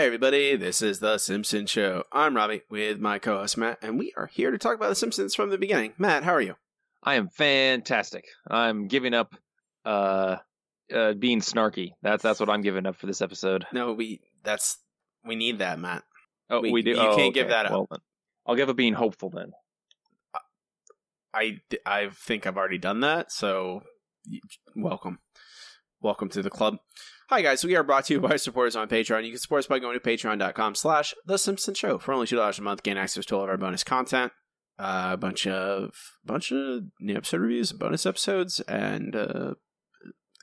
Hi, everybody. This is The Simpsons Show. I'm Robbie with my co host Matt, and we are here to talk about The Simpsons from the beginning. Matt, how are you? I am fantastic. I'm giving up uh, uh being snarky. That's that's what I'm giving up for this episode. No, we that's we need that, Matt. Oh, We- we, do. you oh, can't give that up. Well. I'll give up being hopeful then. I I think I've already done that, so welcome, welcome to the club. Hi guys, we are brought to you by supporters on Patreon. You can support us by going to patreon.com/slash The Simpsons Show for only two dollars a month. Gain access to all of our bonus content, uh, a bunch of bunch of new episode reviews, bonus episodes, and uh,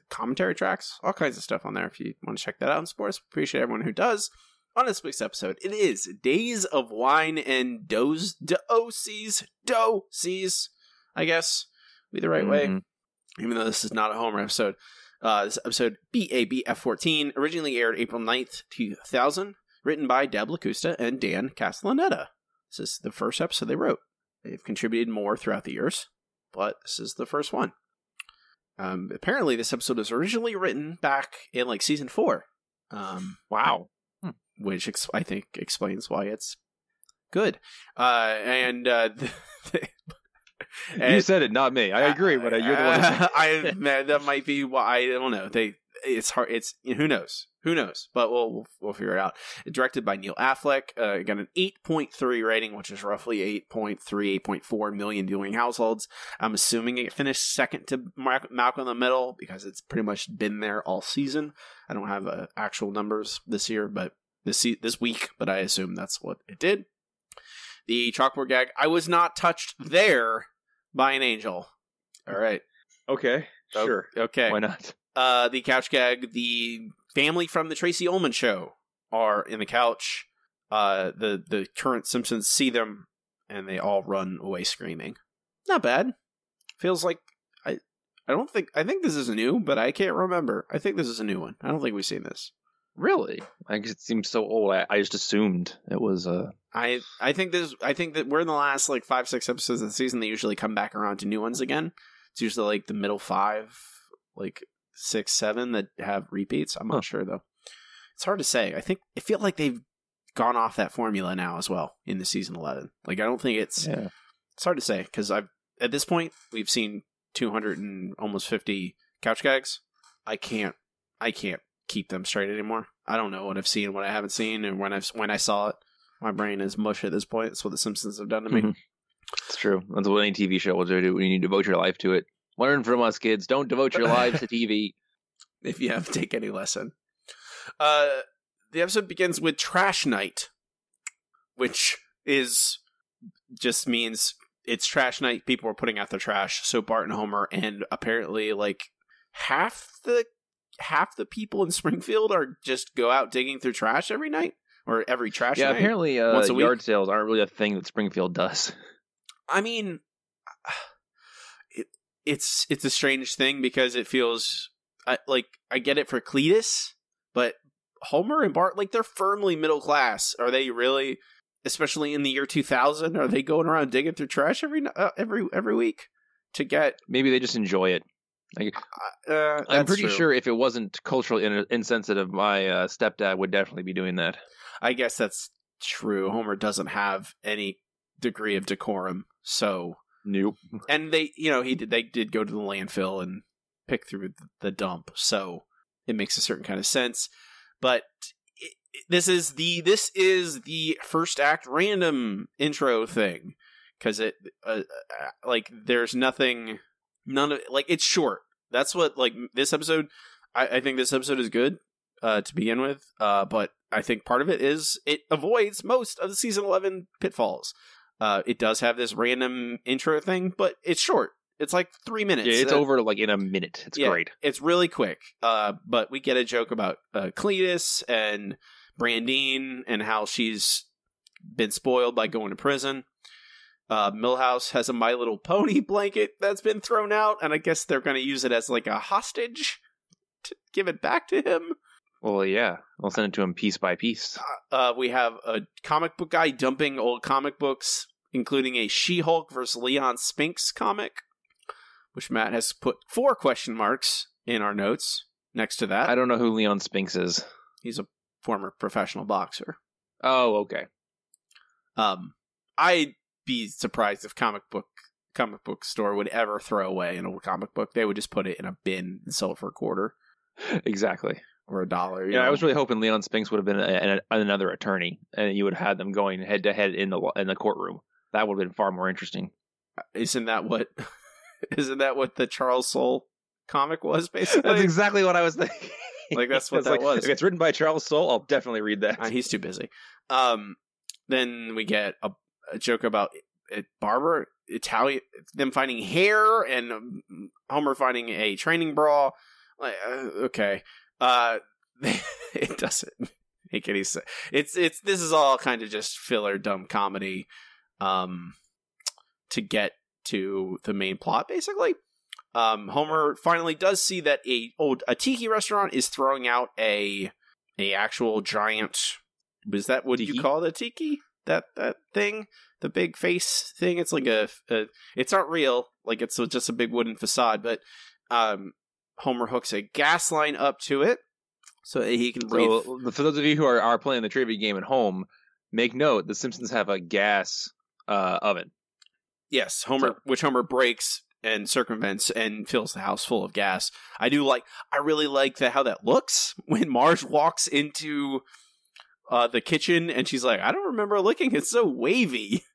commentary tracks, all kinds of stuff on there. If you want to check that out and support us, appreciate everyone who does. On this week's episode, it is Days of Wine and Doze Doses Doses. I guess be the right way. Mhm. Even though this is not a Homer episode, uh, this episode BABF14 originally aired April 9th, 2000, written by Deb Lacusta and Dan Castellaneta. This is the first episode they wrote. They've contributed more throughout the years, but this is the first one. Um, apparently, this episode was originally written back in like season four. Um, Wow. which ex- I think explains why it's good. Uh, and uh, you said it, not me. I agree, but uh, you're the one. Who. I man, that might be why I don't know. They it's hard. It's who knows. Who knows? But we'll we'll, we'll figure it out. Directed by Neil Affleck. Uh, got an eight point three rating, which is roughly 8.3, 8.4 million viewing households. I'm assuming it finished second to Malcolm in the Middle because it's pretty much been there all season. I don't have uh, actual numbers this year, but this this week, but I assume that's what it did. The chalkboard gag. I was not touched there by an angel. All right. okay, Oh, sure. Okay. Why not? Uh, the couch gag. The family from the Tracey Ullman show are in the couch. Uh, the the current Simpsons see them, and they all run away screaming. Not bad. Feels like I. I don't think I think this is new, but I can't remember. I think this is a new one. I don't think we've seen this. Really? I guess it seems so old. I, I just assumed it was. Uh, I I think this I think that we're in the last like five six episodes of the season. They usually come back around to new ones again. It's usually like the middle five, like six seven that have repeats. I'm not Huh. sure though. It's hard to say. I think I feel like they've gone off that formula now as well in the season eleven. Like I don't think it's yeah. it's hard to say because I've at this point we've seen two hundred and almost fifty couch gags. I can't I can't keep them straight anymore. I don't know what I've seen, what I haven't seen, and when I've when I saw it. My brain is mush at this point. That's what the Simpsons have done to me. Mhm. It's true. That's what any TV show will do when you devote your life to it. Learn from us, kids. Don't devote your lives to TV. if you have to take any lesson. Uh, the episode begins with Trash Night, which is just means it's trash night. People are putting out their trash. So Bart and Homer, and apparently like half the half the people in Springfield are just go out digging through trash every night or every trash yeah, night. apparently uh, Once a week? yard sales aren't really a thing that Springfield does. I mean, it it's it's a strange thing because it feels I, like I get it for Cletus, but Homer and Bart like they're firmly middle class. Are they really? Especially in the year 2000, are they going around digging through trash every uh, every every week to get? Maybe they just enjoy it. Uh, I'm pretty true. sure if it wasn't culturally in- insensitive, my uh, stepdad would definitely be doing that. I guess that's true. Homer doesn't have any degree of decorum, so Nope. and they you know he did they did go to the landfill and pick through the dump so it makes a certain kind of sense but it, it- this is the this is the first act random intro thing because it uh, uh, like there's nothing none of like it's short that's what like this episode i, I think this episode is good uh to begin with uh but i think part of it is it avoids most of the season 11 pitfalls uh, it does have this random intro thing, but it's short. It's like three minutes. Yeah, it's Uh, over like in a minute. It's Yeah. great. It's really quick. Uh, but we get a joke about uh, Cletus and Brandine and how she's been spoiled by going to prison. Uh, Milhouse has a My Little Pony blanket that's been thrown out, and I guess they're going to use it as like a hostage to give it back to him. Well, yeah, I'll send it to him piece by piece. Uh, we have a comic book guy dumping old comic books, including a She Hulk versus Leon Spinks comic, which Matt has put four question marks in our notes next to that. I don't know who Leon Spinks is. He's a former professional boxer. Oh, okay. Um, I'd be surprised if comic book comic book store would ever throw away an old comic book. They would just put it in a bin and sell it for a quarter Exactly. or a dollar. you Yeah, I was really hoping Leon Spinks would have been a, a, another attorney, and you would have had them going head to head in the in the courtroom. That would have been far more interesting. Isn't that what? Isn't that what the Charles Soule comic was basically? That's exactly what I was thinking. Like, that's what that like, was. If it's written by Charles Soule, I'll definitely read that. Uh, he's too busy. Um, then we get a, a joke about it, barber Italian them finding hair and um, Homer finding a training bra. Like, uh, okay, uh, it doesn't make any sense. It's it's this is all kind of just filler dumb comedy, um, to get to the main plot basically. Um, Homer finally does see that a old a tiki restaurant is throwing out a a actual giant. Was that what Tiki? you call it, a tiki? That that thing, the big face thing. It's like a, a it's not real. Like it's just a big wooden facade. But um, Homer hooks a gas line up to it so that he can breathe. So, for those of you who are, are playing the trivia game at home, make note: the Simpsons have a gas uh, oven. Yes, Homer, So- which Homer breaks and circumvents and fills the house full of gas. I do like. I really like that how that looks when Marge walks into uh, the kitchen and she's like, "I don't remember looking. It's so wavy."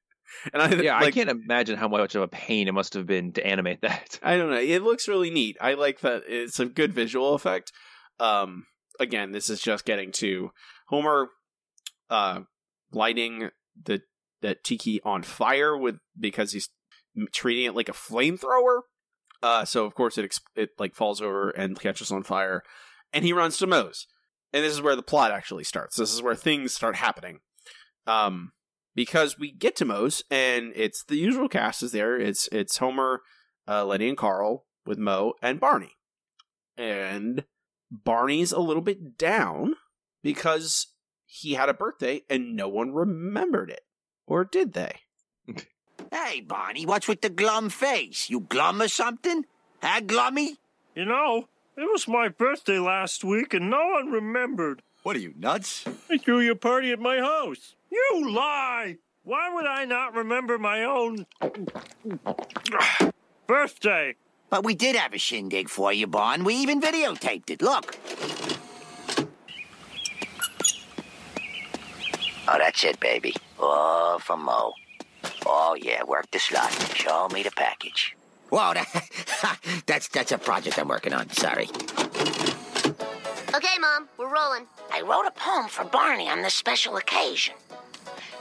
And I Yeah, I can't imagine how much of a pain it must have been to animate that. I don't know. It looks really neat. I like that. It's a good visual effect. Um, again, this is just getting to Homer, uh, lighting the that tiki on fire with because he's treating it like a flamethrower. Uh, so of course it it like falls over and catches on fire, and he runs to Moe's. And this is where the plot actually starts. This is where things start happening. Um, because we get to Moe's and it's the usual cast is there. It's it's Homer, uh, Lenny and Carl with Moe and Barney. And Barney's a little bit down because he had a birthday and no one remembered it. Or did they? Hey, Barney, what's with the glum face? You glum or something? Huh, glummy? You know, it was my birthday last week and no one remembered. What are you, nuts? I threw you a party at my house. You lie! Why would I not remember my own birthday? But we did have a shindig for you, Barn. We even videotaped it. Look. Oh, that's it, baby. Oh, from Moe. Oh, yeah, work the slot. Show me the package. Whoa, that, that's, that's a project I'm working on. Sorry. Okay, Mom, we're rolling. I wrote a poem for Barney on this special occasion.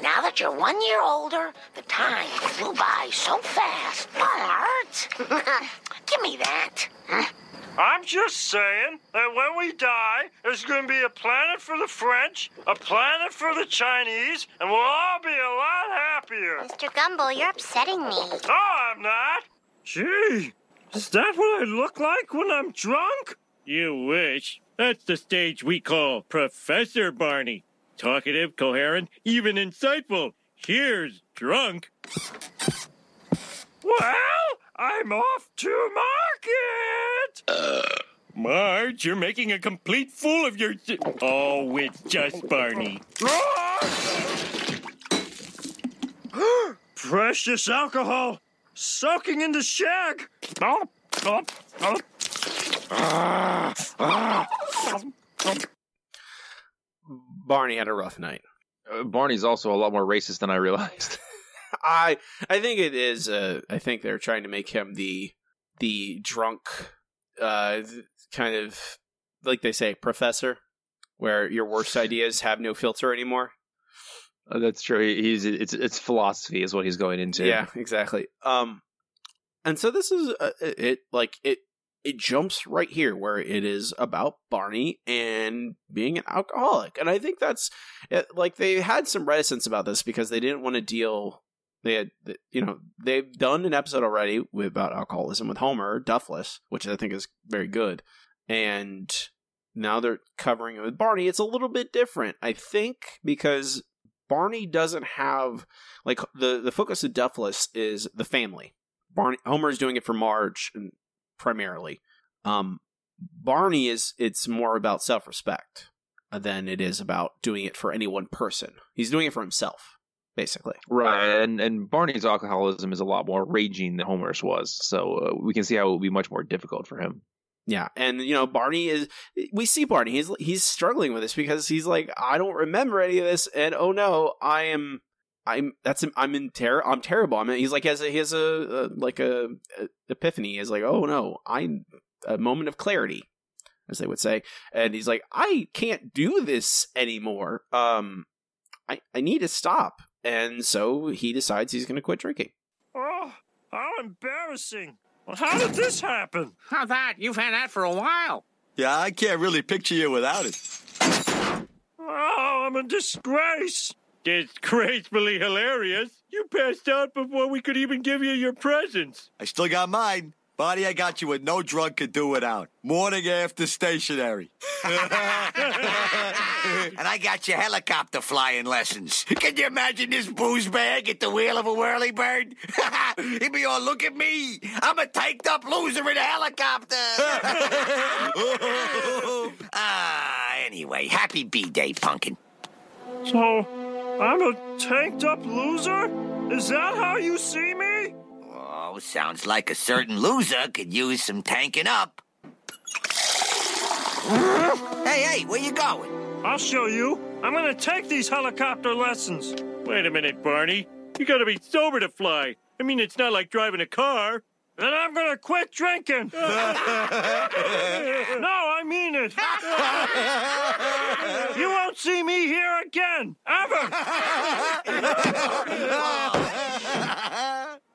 Now that you're one year older, the time flew by so fast. Bart, give me that. Hmm? I'm just saying that when we die, there's going to be a planet for the French, a planet for the Chinese, and we'll all be a lot happier. Mr. Gumble, you're upsetting me. No, I'm not. Gee, is that what I look like when I'm drunk? You wish. That's the stage we call Professor Barney. Talkative, coherent, even insightful. Here's drunk. Well, I'm off to market. Uh, Marge, you're making a complete fool of your. Oh, it's just Barney. Precious alcohol soaking into shag. Oh, oh, oh. Ah, ah. Barney had a rough night. Uh, Barney's also a lot more racist than I realized. I I think it is. Uh, I think they're trying to make him the the drunk, uh, kind of like they say, professor, where your worst ideas have no filter anymore. Uh, That's true. He's it's it's philosophy is what he's going into. Yeah, exactly. Um, and so this is uh, it. Like it, it jumps right here where it is about Barney and being an alcoholic, and I think that's it, like they had some reticence about this because they didn't want to deal. They had, you know, they've done an episode already with, about alcoholism with Homer Duffless, which I think is very good, and now they're covering it with Barney. It's a little bit different, I think, because Barney doesn't have like the the focus of Duffless is the family. Barney Homer is doing it for Marge and primarily. Um, Barney is it's more about self respect. than it is about doing it for any one person. He's doing it for himself, basically. Right, and and Barney's alcoholism is a lot more raging than Homer's was, so uh, we can see how it would be much more difficult for him. Yeah, and you know Barney is. We see Barney. He's he's struggling with this because he's like, I don't remember any of this, and oh no, I am. I'm that's I'm in terror. I'm terrible. I mean, he's like has a, he has a, a like a, a epiphany. He's like, oh no, I'm a moment of clarity, as they would say, and he's like, I can't do this anymore. Um, I I need to stop, and so he decides he's going to quit drinking. Oh, how embarrassing. Well, how did this happen? How that? You've had that for a while. Yeah, I can't really picture you without it. Oh, I'm a disgrace. Disgracefully hilarious. You passed out before we could even give you your presents. I still got mine. Barney, I got you what no drug could do without. Morning after stationary. and I got your helicopter flying lessons. Can you imagine this booze bag at the wheel of a whirly bird? He'd be all, look at me. I'm a tanked up loser in a helicopter. ah, anyway, happy B-Day, punkin. So, I'm a tanked up loser? Is that how you see me? Oh, sounds like a certain loser could use some tanking up. hey, hey, where you going? I'll show you. I'm gonna take these helicopter lessons. Wait a minute, Barney. You gotta be sober to fly. I mean, it's not like driving a car. Then I'm gonna quit drinking. no, I mean it. you won't see me here again, ever.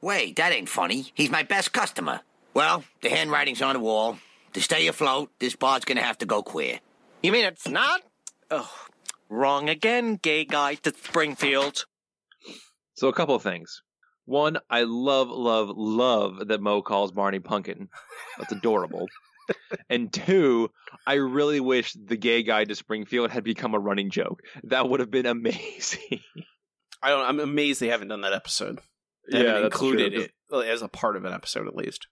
Wait, that ain't funny. He's my best customer. Well, the handwriting's on the wall. To stay afloat, this bar's gonna have to go queer. You mean it's not? Oh, wrong again, gay guy to Springfield. So a couple of things. One, I love, love, love that Moe calls Barney Pumpkin. That's adorable. and two, I really wish the gay guy to Springfield had become a running joke. That would have been amazing. I don't. I'm amazed they haven't done that episode. They Yeah, included true. it as a part of an episode at least.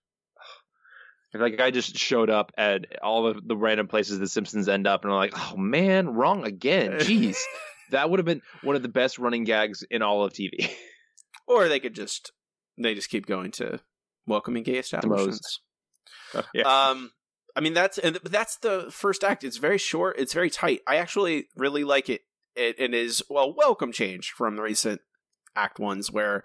If that guy just showed up at all of the random places the Simpsons end up, and I'm like, oh man, wrong again. Jeez, that would have been one of the best running gags in all of TV. Or they could just they just keep going to welcoming gay establishments. yeah. Um, I mean that's and that's the first act. It's very short. It's very tight. I actually really like it. It, it is well welcome change from the recent act ones where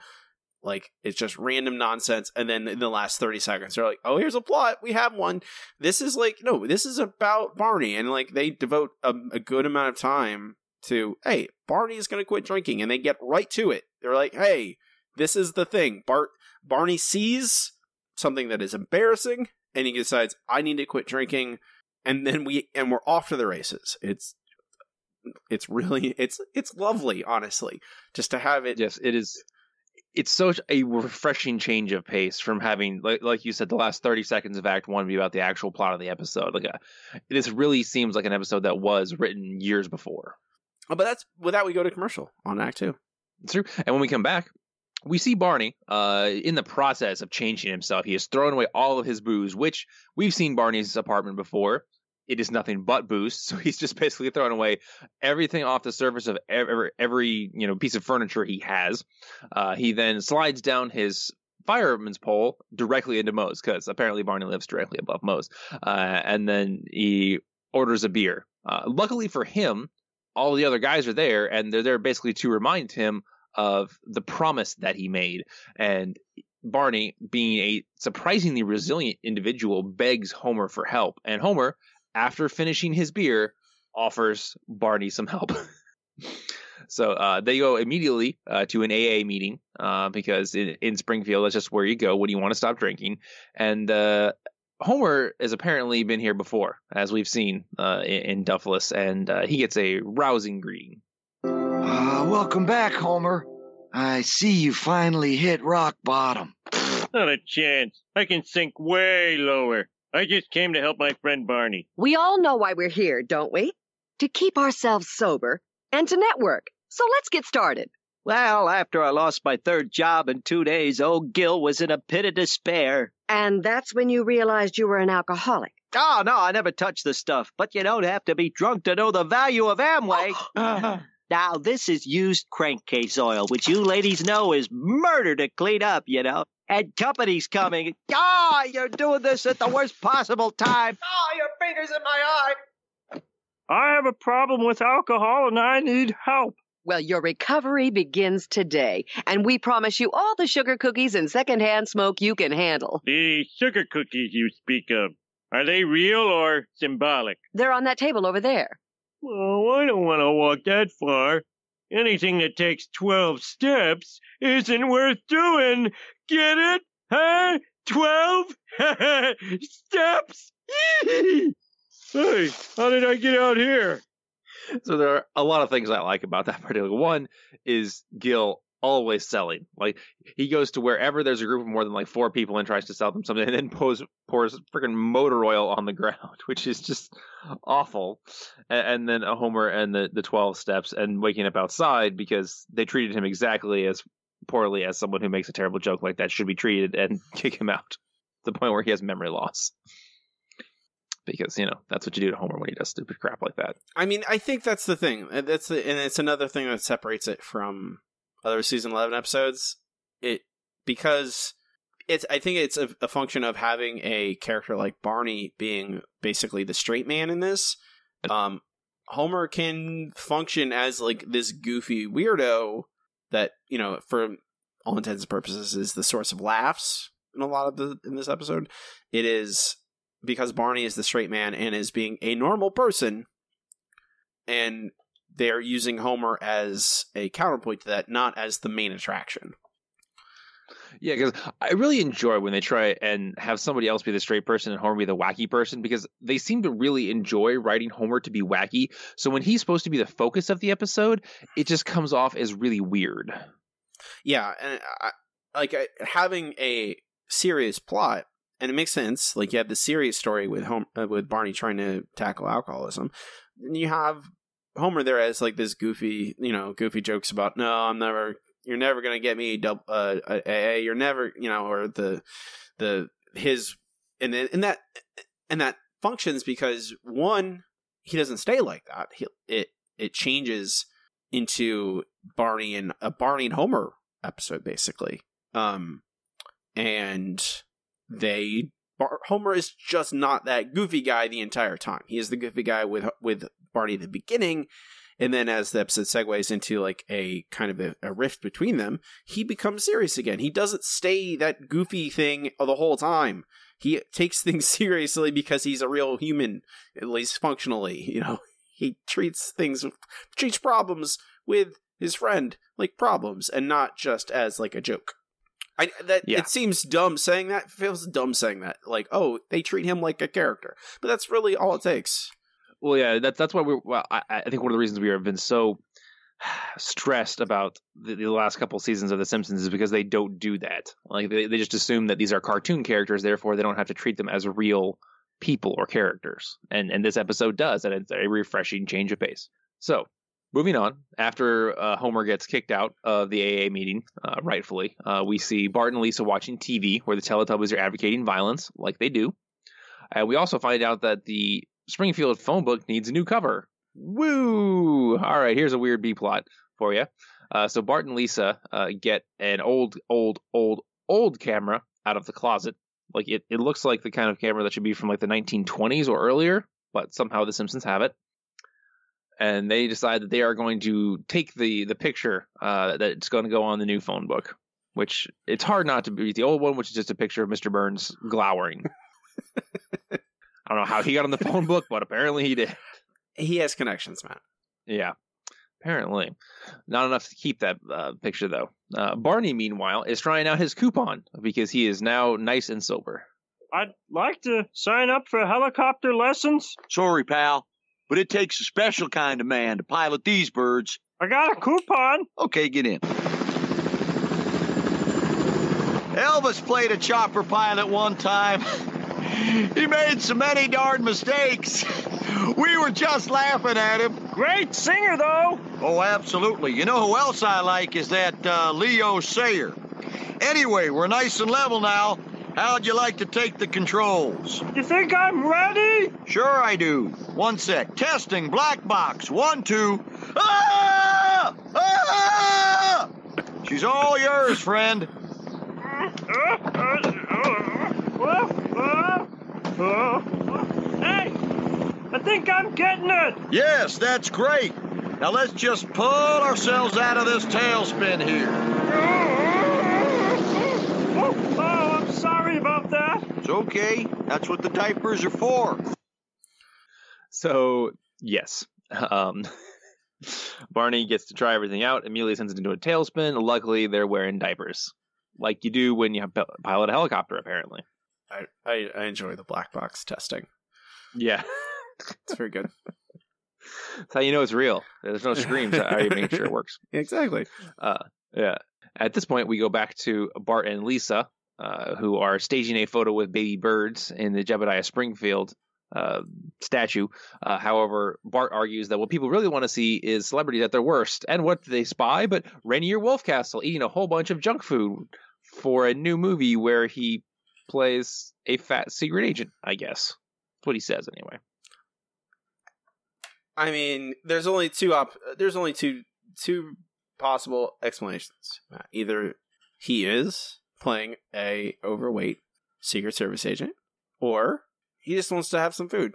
like it's just random nonsense, and then in the last thirty seconds they're like, "Oh, here's a plot. We have one." This is like no, this is about Barney, and like they devote a, a good amount of time to, "Hey, Barney is going to quit drinking," and they get right to it. They're like, "Hey." This is the thing. Bart Barney sees something that is embarrassing and he decides I need to quit drinking and then we and we're off to the races. It's it's really it's it's lovely honestly just to have it yes, it is. It's such a refreshing change of pace from having, like, like you said, the last thirty seconds of Act One be about the actual plot of the episode. Like, a, this really seems like an episode that was written years before. Oh, but that's with that we go to commercial on act 2. It's true. And when we come back, we see Barney uh, in the process of changing himself. He has thrown away all of his booze, which we've seen Barney's apartment before. It is nothing but booze, so he's just basically throwing away everything off the surface of every, every you know piece of furniture he has. Uh, he then slides down his fireman's pole directly into Moe's because apparently Barney lives directly above Moe's, uh, and then he orders a beer. Uh, luckily for him, all the other guys are there, and they're there basically to remind him of the promise that he made. And Barney, being a surprisingly resilient individual, begs Homer for help. And Homer, after finishing his beer, offers Barney some help. so uh, they go immediately uh, to an AA meeting uh, because in, in Springfield, that's just where you go when you want to stop drinking. And uh, Homer has apparently been here before, as we've seen uh, in, in Duffless, and uh, he gets a rousing greeting. Ah, welcome back, Homer. I see you finally hit rock bottom. Not a chance. I can sink way lower. I just came to help my friend Barney. We all know why we're here, don't we? To keep ourselves sober and to network. So let's get started. Well, after I lost my third job in two days, old Gil was in a pit of despair. And that's when you realized you were an alcoholic. Oh, no, I never touched the stuff. But you don't have to be drunk to know the value of Amway. Uh-huh. now, this is used crankcase oil, which you ladies know is murder to clean up, you know. And company's coming. Ah, you're doing this at the worst possible time. Oh, your fingers in my eye. I have a problem with alcohol and I need help. Well, your recovery begins today, and we promise you all the sugar cookies and secondhand smoke you can handle. The sugar cookies you speak of, are they real or symbolic? They're on that table over there. Oh, I don't want to walk that far. Anything that takes 12 steps isn't worth doing. Get it? Huh? 12 steps? hey, how did I get out here? So there are a lot of things I like about that particular. One is Gil always selling. Like he goes to wherever there's a group of more than like four people and tries to sell them something, and then pours pours freaking motor oil on the ground, which is just awful. And, and then a Homer and the the twelve steps and waking up outside because they treated him exactly as poorly as someone who makes a terrible joke like that should be treated and kick him out to the point where he has memory loss. Because you know that's what you do to Homer when he does stupid crap like that. I mean, I think that's the thing. That's the, and it's another thing that separates it from other season eleven episodes. It because it's. I think it's a, a function of having a character like Barney being basically the straight man in this. Um, Homer can function as like this goofy weirdo that you know, for all intents and purposes, is the source of laughs in a lot of the in this episode. It is because Barney is the straight man and is being a normal person, and they're using Homer as a counterpoint to that, not as the main attraction. Yeah, because I really enjoy when they try and have somebody else be the straight person and Homer be the wacky person because they seem to really enjoy writing Homer to be wacky. So when he's supposed to be the focus of the episode, it just comes off as really weird. Yeah, and I, like I, having a serious plot, and it makes sense. Like you have the serious story with Home uh, with Barney trying to tackle alcoholism, and you have Homer there as like this goofy, you know, goofy jokes about no, I'm never, you're never gonna get me double, uh, AA, you're never, you know, or the, the his, and then and that and that functions because one, he doesn't stay like that. He it it changes into Barney and a Barney and Homer episode basically, um, and they Bar- Homer is just not that goofy guy the entire time. He is the goofy guy with with Barney at the beginning, and then as the episode segues into like a kind of a, a rift between them, he becomes serious again. He doesn't stay that goofy thing the whole time. He takes things seriously because he's a real human, at least functionally. You know, he treats things, treats problems with his friend like problems, and not just as like a joke. I, that Yeah. it seems dumb saying that. Feels dumb saying that. Like, oh, they treat him like a character, but that's really all it takes. Well, yeah, that's that's why we're. Well, I, I think one of the reasons we have been so stressed about the, the last couple seasons of The Simpsons is because they don't do that. Like they, they just assume that these are cartoon characters, therefore they don't have to treat them as real people or characters. And and this episode does, and it's a refreshing change of pace. So. Moving on, after uh, Homer gets kicked out of the AA meeting, uh, rightfully, uh, we see Bart and Lisa watching TV where the Teletubbies are advocating violence, like they do. And we also find out that the Springfield phone book needs a new cover. Woo! All right, here's a weird B plot for you. Uh, so Bart and Lisa uh, get an old, old, old, old camera out of the closet. Like it, it looks like the kind of camera that should be from like the 1920s or earlier, but somehow the Simpsons have it. And they decide that they are going to take the the picture uh, that's going to go on the new phone book. Which it's hard not to beat the old one, which is just a picture of Mr. Burns glowering. I don't know how he got on the phone book, but apparently he did. He has connections, man. Yeah, apparently. Not enough to keep that uh, picture, though. Uh, Barney, meanwhile, is trying out his coupon because he is now nice and sober. I'd like to sign up for helicopter lessons. Sorry, pal, but it takes a special kind of man to pilot these birds. I got a coupon. Okay, get in. Elvis played a chopper pilot one time. he made so many darn mistakes. We were just laughing at him. Great singer, though. Oh, absolutely. You know who else I like is that uh, Leo Sayer. Anyway, we're nice and level now. How'd you like to take the controls? You think I'm ready? Sure I do. One sec. Testing. Black box. One, two. Ah! Ah! She's all yours, friend. Hey, I think I'm getting it. Yes, that's great. Now let's just pull ourselves out of this tailspin here. Oh, oh, I'm sorry about that. It's okay. That's what the diapers are for. So yes, um, Barney gets to try everything out. Amelia sends it into a tailspin. Luckily, they're wearing diapers, like you do when you pilot a helicopter. Apparently, I, I, I enjoy the black box testing. Yeah, it's very good. That's how you know it's real. There's no screams. how you make sure it works? Exactly. Uh, yeah. At this point, we go back to Bart and Lisa, uh, who are staging a photo with baby birds in the Jebediah Springfield uh, statue. Uh, however, Bart argues that what people really want to see is celebrities at their worst. And what do they spy? But Rainier Wolfcastle eating a whole bunch of junk food for a new movie where he plays a fat secret agent, I guess. That's what he says anyway. I mean, there's only two op- there's only two two possible explanations. Either he is playing a overweight Secret Service agent, or he just wants to have some food.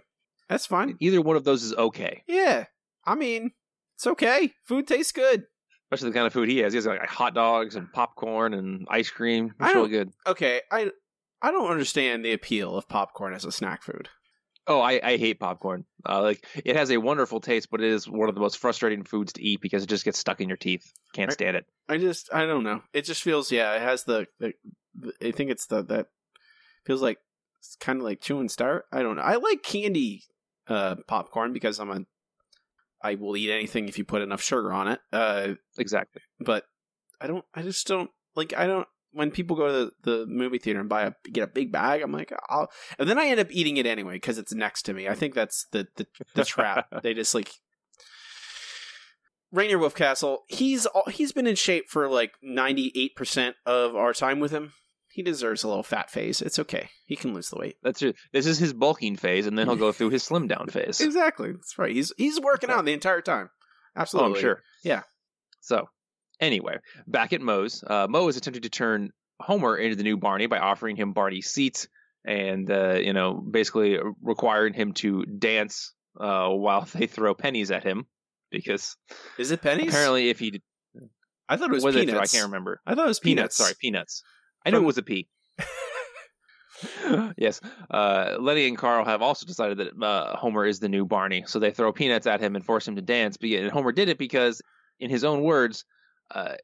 That's fine. Either one of those is okay. Yeah, I mean, it's okay. Food tastes good, especially the kind of food he has. He has like hot dogs and popcorn and ice cream. It's really good. Okay, I I don't understand the appeal of popcorn as a snack food. Oh, I, I hate popcorn. Uh, like it has a wonderful taste, but it is one of the most frustrating foods to eat because it just gets stuck in your teeth. Can't stand it. I just I don't know. It just feels yeah. It has the, the, the I think it's the that feels like it's kind of like chewing star. I don't know. I like candy uh, popcorn because I'm a I will eat anything if you put enough sugar on it. Uh, exactly. But I don't. I just don't like. I don't when people go to the, the movie theater and buy a get a big bag, I'm like, I'll, and then I end up eating it anyway because it's next to me. I think that's the the, the trap. they just like Rainier Wolfcastle. He's he's been in shape for like 98 percent of our time with him. He deserves a little fat phase. It's okay. He can lose the weight. That's it. This is his bulking phase, and then he'll go through his slim down phase. Exactly. That's right. He's he's working out the entire time. Absolutely. Oh, I'm sure. Yeah. So Anyway, back at Moe's, uh, Moe is attempting to turn Homer into the new Barney by offering him Barney seats and, uh, you know, basically requiring him to dance uh, while they throw pennies at him because. Is it pennies? Apparently, if he. Did, I thought it was what peanuts. I can't remember. I thought it was peanuts. peanuts. Sorry, peanuts. I knew it was a P. yes. Uh, Lenny and Carl have also decided that uh, Homer is the new Barney, so they throw peanuts at him and force him to dance. And Homer did it because, in his own words, uh,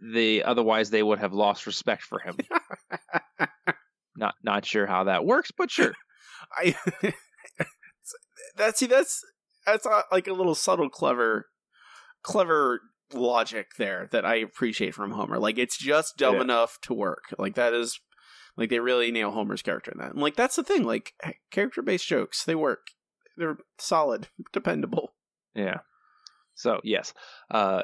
they otherwise they would have lost respect for him. not not sure how that works, but sure. I that's see that's that's a, like a little subtle, clever, clever logic there that I appreciate from Homer. Like it's just dumb yeah. enough to work. Like that is like they really nail Homer's character in that. And like that's the thing. Like character based jokes, they work. They're solid, dependable. Yeah. So yes, uh,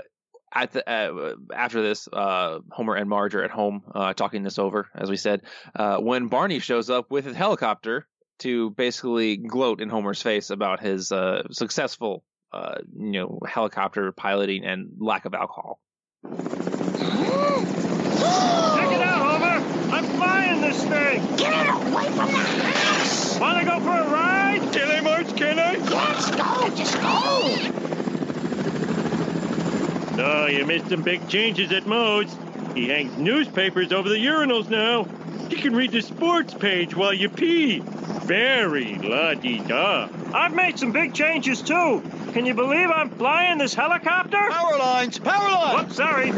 at the uh, after this, uh, Homer and Marge are at home uh, talking this over, as we said. Uh, when Barney shows up with his helicopter to basically gloat in Homer's face about his uh, successful, uh, you know, helicopter piloting and lack of alcohol. Check it out, Homer! I'm flying this thing. Get away from the house! Wanna go for a ride? Can I, Marge? Can I? Let's go. Just go. No, you missed some big changes at Moe's. He hangs newspapers over the urinals now. You can read the sports page while you pee. Very la-di-da. I've made some big changes, too. Can you believe I'm flying this helicopter? Power lines! Power lines! Whoops, sorry.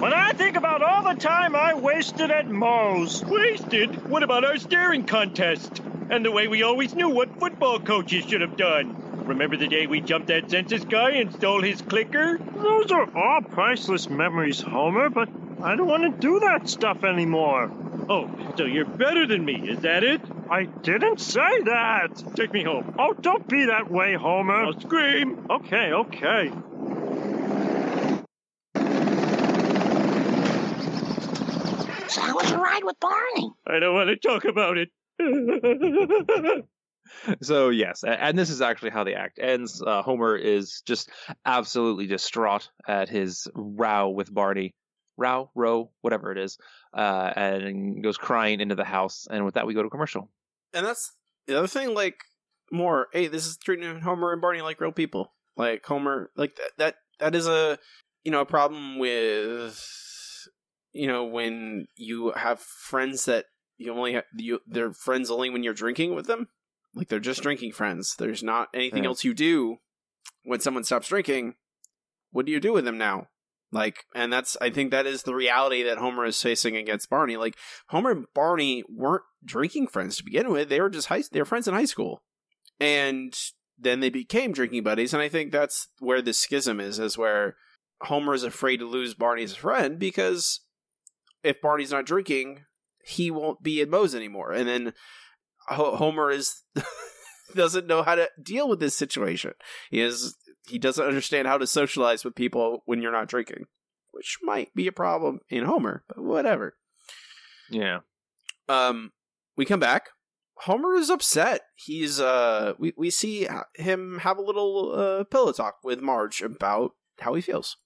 when I think about all the time I wasted at Moe's. Wasted? What about our staring contest? And the way we always knew what football coaches should have done. Remember the day we jumped that census guy and stole his clicker? Those are all priceless memories, Homer, but I don't want to do that stuff anymore. Oh, so you're better than me, is that it? I didn't say that. Take me home. Oh, don't be that way, Homer. I'll scream. Okay, okay. So how was your ride with Barney? I don't want to talk about it. So yes, and this is actually how the act ends. Uh, Homer is just absolutely distraught at his row with Barney, row, row, whatever it is, uh, and goes crying into the house. And with that, we go to commercial. And that's the other thing. Like more, hey, this is treating Homer and Barney like real people. Like Homer, like that. That that is a you know a problem with you know when you have friends that you only have you they're friends only when you're drinking with them. Like they're just drinking friends. There's not anything Yeah. else you do when someone stops drinking. What do you do with them now? Like, and that's I think that is the reality that Homer is facing against Barney. Like Homer and Barney weren't drinking friends to begin with; they were just high, they were friends in high school, and then they became drinking buddies. And I think that's where the schism is: is where Homer is afraid to lose Barney's friend because if Barney's not drinking, he won't be in Moe's anymore, and then Homer is doesn't know how to deal with this situation. He is he doesn't understand how to socialize with people when you're not drinking, which might be a problem in Homer, but whatever. Yeah. Um, we come back. Homer is upset. He's uh, we we see him have a little uh pillow talk with Marge about how he feels.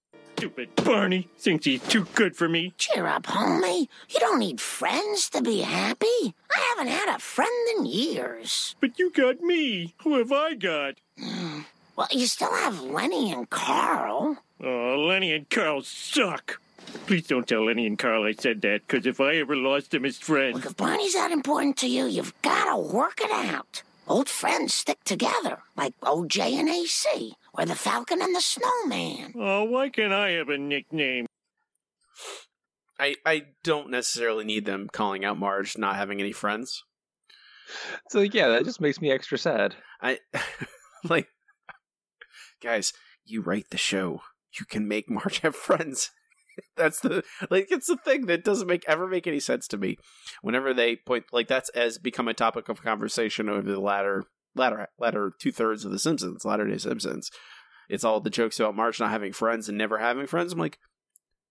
Stupid Barney thinks he's too good for me. Cheer up, homie. You don't need friends to be happy. I haven't had a friend in years. But you got me. Who have I got? Hmm. Well, you still have Lenny and Carl. Oh, Lenny and Carl suck. Please don't tell Lenny and Carl I said that, because if I ever lost them as friends. Look, if Barney's that important to you, you've got to work it out. Old friends stick together, like OJ and AC, or the Falcon and the Snowman. Oh, why can't I have a nickname? I I don't necessarily need them calling out Marge not having any friends. So yeah, that just makes me extra sad. I like guys, you write the show. You can make Marge have friends. that's the like it's the thing that doesn't make ever make any sense to me. Whenever they point like that's as become a topic of conversation over the latter latter latter two thirds of the Simpsons, latter day Simpsons. It's all the jokes about Marge not having friends and never having friends. I'm like,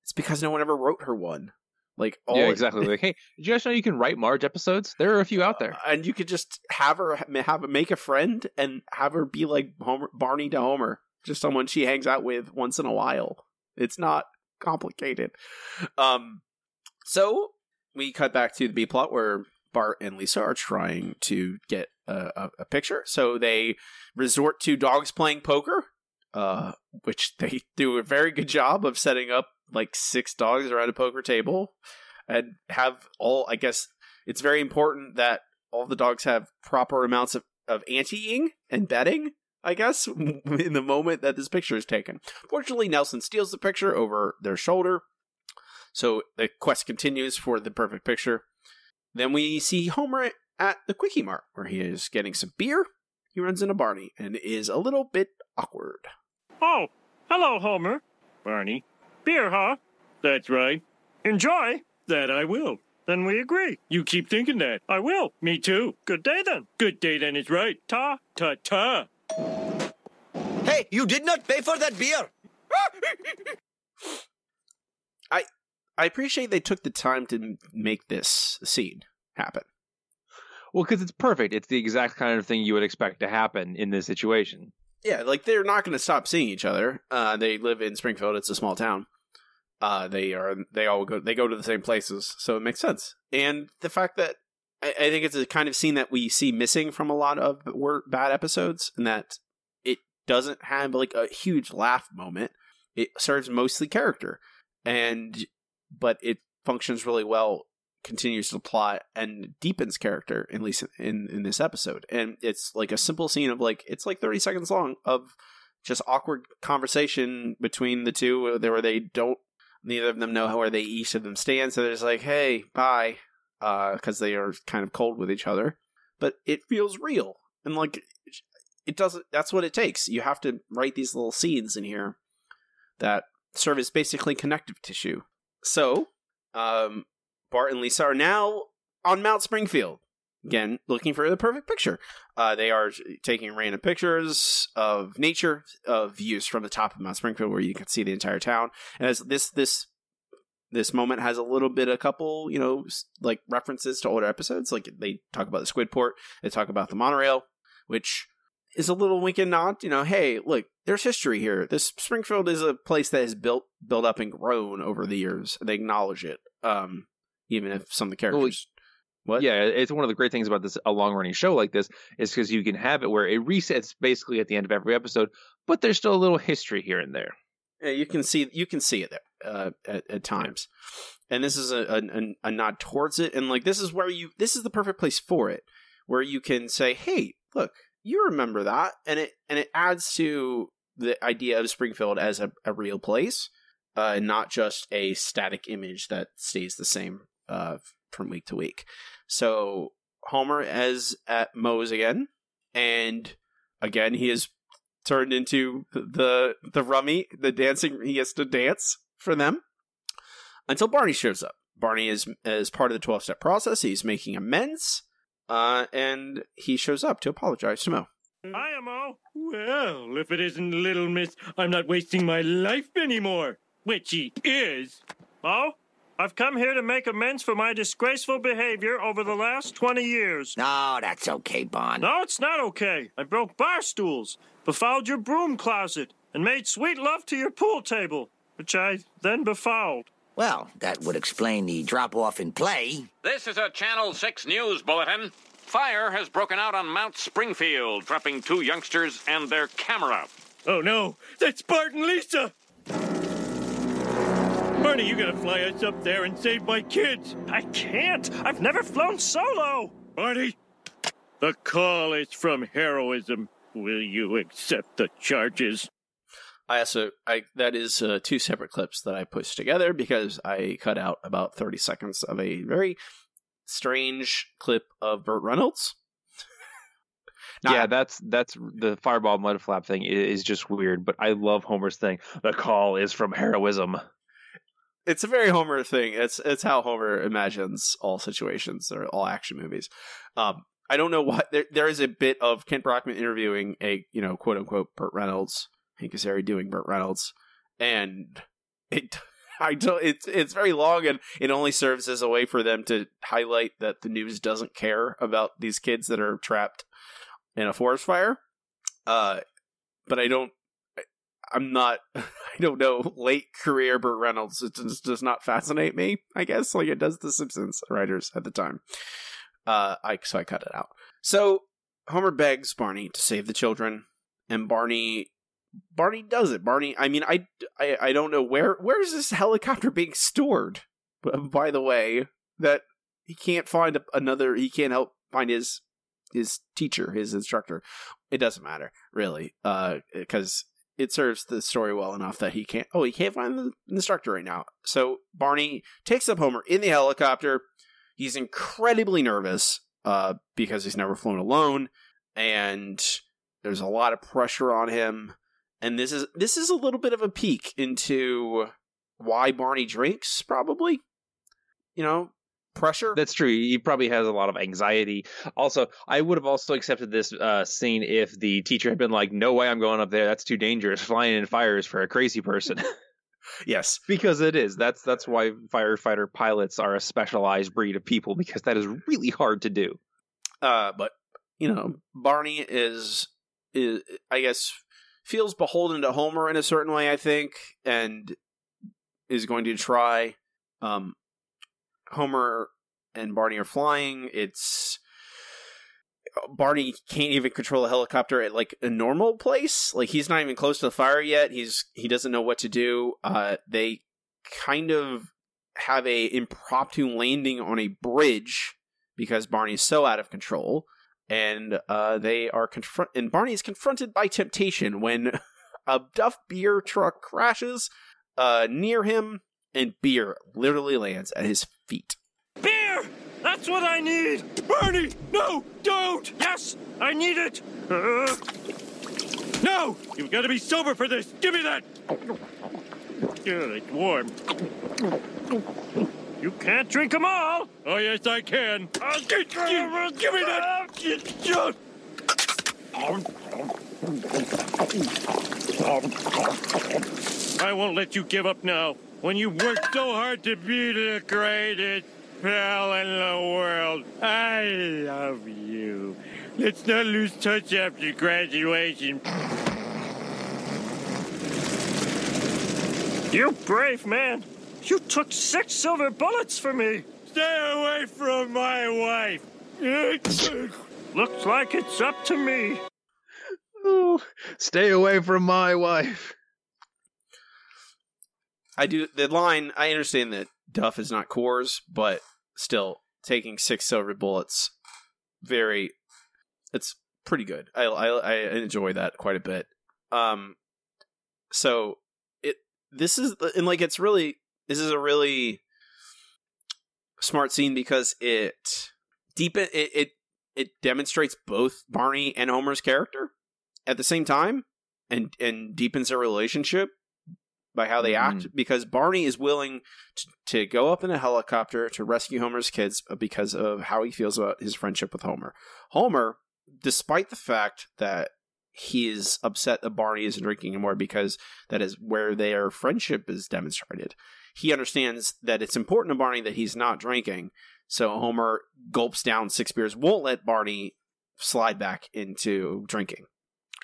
it's because no one ever wrote her one. Like all yeah, exactly. like, hey, did you guys know you can write Marge episodes? There are a few out there. and you could just have her have make a friend and have her be like Homer, Barney to Homer, just someone she hangs out with once in a while. It's not complicated. Um, so we cut back to the B plot where Bart and Lisa are trying to get a, a, a picture. So they resort to dogs playing poker, uh, which they do a very good job of setting up like six dogs around a poker table and have all, I guess it's very important that all the dogs have proper amounts of, of anteing and betting, I guess, in the moment that this picture is taken. Fortunately, Nelson steals the picture over their shoulder. So the quest continues for the perfect picture. Then we see Homer at the Kwik-E-Mart, where he is getting some beer. He runs into Barney and is a little bit awkward. Oh, hello, Homer. Barney. Beer, huh? That's right. Enjoy. That I will. Then we agree. You keep thinking that. I will. Me too. Good day then. Good day then is right. Ta, ta, ta. Hey, you did not pay for that beer. I appreciate they took the time to make this scene happen. Well, because it's perfect. It's the exact kind of thing you would expect to happen in this situation. Yeah, like they're not going to stop seeing each other. Uh, they live in Springfield; it's a small town. Uh, they are they all go they go to the same places, so it makes sense. And the fact that I, I think it's a kind of scene that we see missing from a lot of bad episodes, and that it doesn't have like a huge laugh moment. It serves mostly character, and but it functions really well continues the plot and deepens character at least in in this episode. And it's like a simple scene of like it's like 30 seconds long of just awkward conversation between the two where they don't neither of them know where they each of them stand. So they're just like hey bye uh because they are kind of cold with each other. But it feels real. And like it doesn't that's what it takes. You have to write these little scenes in here that serve as basically connective tissue so um Bart and Lisa are now on Mount Springfield. Again, looking for the perfect picture. Uh, they are taking random pictures of nature, of views from the top of Mount Springfield, where you can see the entire town. And as this this this moment has a little bit, a couple, you know, like references to older episodes. Like they talk about the Squidport, they talk about the monorail, which is a little wink and nod. You know, hey, look, there's history here. This Springfield is a place that has built, built up and grown over the years. They acknowledge it, um, even if some of the characters. what? Yeah, it's one of the great things about this a long running show like this is because you can have it where it resets basically at the end of every episode, but there's still a little history here and there. Yeah, you can see you can see it there uh, at, at times, and this is a, a a nod towards it. And like this is where you this is the perfect place for it, where you can say, "Hey, look, you remember that," and it and it adds to the idea of Springfield as a, a real place, uh, not just a static image that stays the same uh, from week to week. So Homer as at Moe's again, and again he is turned into the the rummy, the dancing. He has to dance for them until Barney shows up. Barney is as part of the twelve step process. He's making amends, uh, and he shows up to apologize to Moe. Hi, Moe. Well, if it isn't Little Miss, I'm not wasting my life anymore. Which he is. Moe, I've come here to make amends for my disgraceful behavior over the last 20 years. No, that's okay, Bon. No, it's not okay. I broke bar stools, befouled your broom closet, and made sweet love to your pool table, which I then befouled. Well, that would explain the drop off in play. This is a Channel 6 news bulletin. Fire has broken out on Mount Springfield, trapping two youngsters and their camera. Oh no, that's Bart and Lisa! Barney, you gotta fly us up there and save my kids. I can't. I've never flown solo. Barney, the call is from heroism. Will you accept the charges? I also I that is uh, two separate clips that I pushed together because I cut out about thirty seconds of a very strange clip of Burt Reynolds. Now, yeah, that's that's the fireball mud flap thing is just weird, but I love Homer's thing. The call is from heroism. it's a very Homer thing. It's it's how Homer imagines all situations or all action movies. Um, I don't know why there there is a bit of Kent Brockman interviewing a you know quote unquote Burt Reynolds, Hank Azaria doing Burt Reynolds, and it I don't it's it's very long and it only serves as a way for them to highlight that the news doesn't care about these kids that are trapped in a forest fire. Uh, but I don't. I'm not. I don't know. Late career Burt Reynolds it just does not fascinate me. I guess like it does the Simpsons writers at the time. Uh, I so I cut it out. So Homer begs Barney to save the children, and Barney Barney does it. Barney. I mean, I I, I don't know where where is this helicopter being stored. By the way, that he can't find another. He can't help find his his teacher, his instructor. It doesn't matter really, because it serves the story well enough that he can't. Oh, he can't find the instructor right now. So Barney takes up Homer in the helicopter. He's incredibly nervous uh, because he's never flown alone, and there's a lot of pressure on him. And this is this is a little bit of a peek into why Barney drinks, probably. You know, pressure. That's true. He probably has a lot of anxiety. Also, I would have also accepted this uh, scene if the teacher had been like, "No way, I'm going up there. That's too dangerous. Flying in fires for a crazy person." yes, because it is. That's that's why firefighter pilots are a specialized breed of people because that is really hard to do. Uh, but you know, Barney is is I guess feels beholden to Homer in a certain way, I think, and is going to try. Um, Homer and Barney are flying. It's Barney can't even control a helicopter at like a normal place. Like he's not even close to the fire yet. He's he doesn't know what to do. Uh, they kind of have a impromptu landing on a bridge because Barney's so out of control, and uh, they are confront. And Barney is confronted by temptation when a Duff beer truck crashes uh, near him, and beer literally lands at his feet. Beer! That's what I need! Barney! No! Don't! Yes! I need it! Uh, no! You've got to be sober for this! Give me that! Good, it's warm. You can't drink them all! Oh, yes, I can! Uh, gi- gi- give me that! I won't let you give up now. when you worked so hard to be the greatest pal in the world. I love you. Let's not lose touch after graduation. You brave man. You took six silver bullets for me. Stay away from my wife. Looks like it's up to me. Oh, stay away from my wife. I do the line. I understand that Duff is not Coors, but still taking six silver bullets, very. It's pretty good. I I, I enjoy that quite a bit. Um, so it this is and like it's really this is a really smart scene because it deepen it it it demonstrates both Barney and Homer's character at the same time and and deepens their relationship by how they act mm-hmm. because Barney is willing to, to go up in a helicopter to rescue Homer's kids uh, because of how he feels about his friendship with Homer. Homer, despite the fact that he is upset that Barney isn't drinking anymore because that is where their friendship is demonstrated. He understands that it's important to Barney that he's not drinking. So Homer gulps down six beers, won't let Barney slide back into drinking.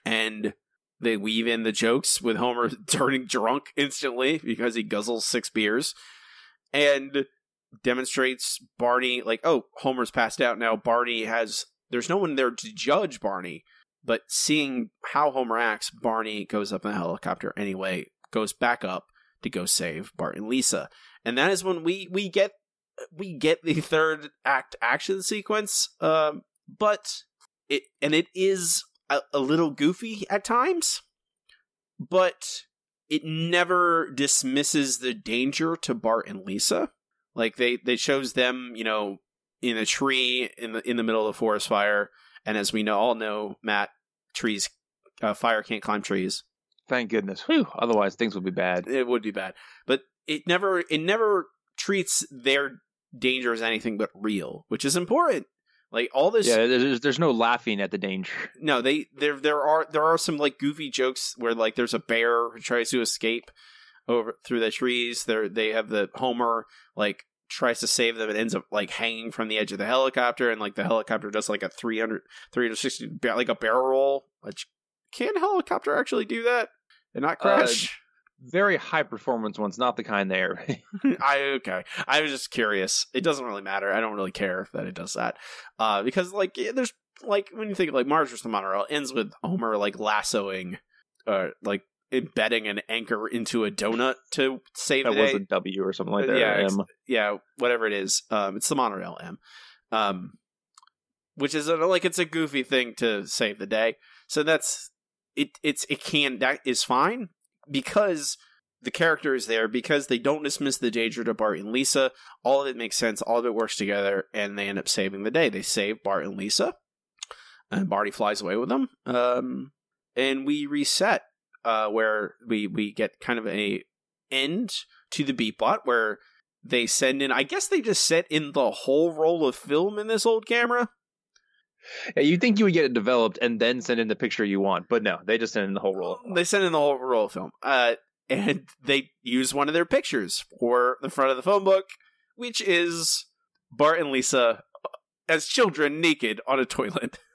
And they weave in the jokes with Homer turning drunk instantly because he guzzles six beers and demonstrates Barney like, oh, Homer's passed out now. Barney has there's no one there to judge Barney, but seeing how Homer acts, Barney goes up in the helicopter anyway, goes back up to go save Bart and Lisa. And that is when we we get we get the third act action sequence. Um, but it and it is a, a little goofy at times, but it never dismisses the danger to Bart and Lisa. Like they they shows them, you know, in a tree in the in the middle of a forest fire, and as we know all know, Matt, trees, uh, fire can't climb trees. Thank goodness. Whew. Otherwise, things would be bad. It would be bad, but it never it never treats their danger as anything but real, which is important. Like all this, Yeah, there's, there's no laughing at the danger. no, they there there are there are some like goofy jokes where like there's a bear who tries to escape over through the trees. There they have the Homer like tries to save them and ends up like hanging from the edge of the helicopter and like the helicopter does like a 300 360 like a barrel roll. Which can helicopter actually do that and not crash? Very high performance ones, not the kind there. I okay. I was just curious. It doesn't really matter. I don't really care that it does that, uh, because like yeah, there's like when you think of, like Marge vs. the Monorail it ends with Homer like lassoing, uh, like embedding an anchor into a donut to save that was a W or something like that. yeah, ex- yeah, whatever it is. Um, it's the monorail M, um, which is a, like it's a goofy thing to save the day. So that's it. It's it can that is fine because the character is there because they don't dismiss the danger to Bart and Lisa. All of it makes sense. All of it works together, and they end up saving the day. They save Bart and Lisa, and Barty flies away with them. Um, and we reset uh, where we we get kind of a end to the B plot where they send in. I guess they just set in the whole roll of film in this old camera. Yeah, you'd think you would get it developed and then send in the picture you want, but no, they just send in the whole roll. They send in the whole roll of film. Uh, and they use one of their pictures for the front of the phone book, which is Bart and Lisa as children naked on a toilet.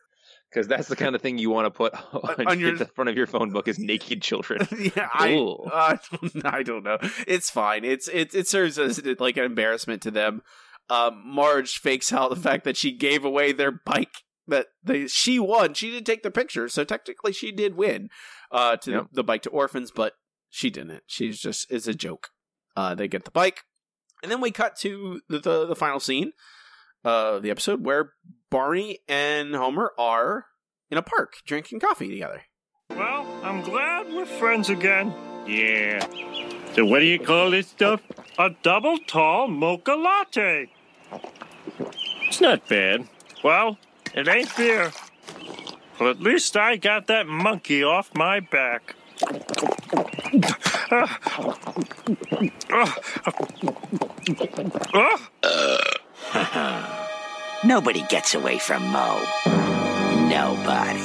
Because that's the kind of thing you want to put on, On your- the front of your phone book is naked children. yeah, I, uh, I don't know. It's fine. It's it it serves as like an embarrassment to them. Um, Marge fakes out the fact that she gave away their bike. That they she won. She did take the picture, so technically she did win. Uh, to Yep. the, the bike to orphans, but she didn't. She's just it's a joke. Uh, they get the bike, and then we cut to the the, the final scene of the episode where Barney and Homer are in a park drinking coffee together. Well, I'm glad we're friends again. Yeah. So what do you call this stuff? A double tall mocha latte. It's not bad. Well, it ain't fair. Well, at least I got that monkey off my back. Uh, uh, uh, Nobody gets away from Moe. Nobody.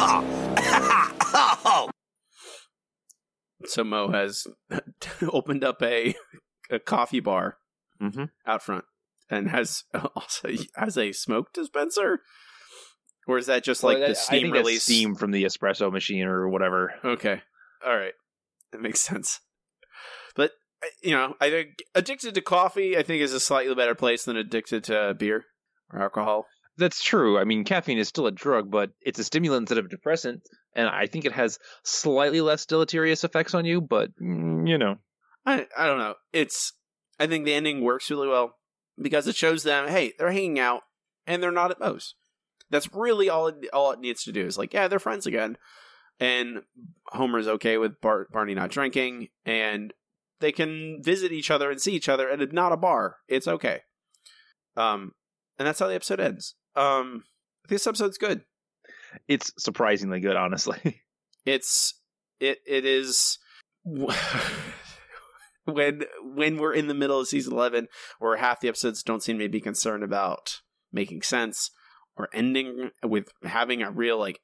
oh, so Moe has opened up a a coffee bar Mm-hmm. out front and has also has a smoke dispenser, or is that just like Well, the I steam think release? steam from the espresso machine or whatever. Okay, all right, that makes sense. But you know, I think addicted to coffee, I think is a slightly better place than addicted to beer or alcohol. That's true. I mean, caffeine is still a drug, but it's a stimulant instead of a depressant, and I think it has slightly less deleterious effects on you. But mm, you know, I I don't know. It's I think the ending works really well because it shows them, hey, they're hanging out and they're not at Moe's. That's really all it, all it needs to do is like, yeah, they're friends again, and Homer's okay with Bar- Barney not drinking, and they can visit each other and see each other at not a bar. It's okay. Um, and that's how the episode ends. Um, this episode's good. it's surprisingly good, honestly. It's it it is when when we're in the middle of season 11 where half the episodes don't seem to be concerned about making sense or ending with having a real like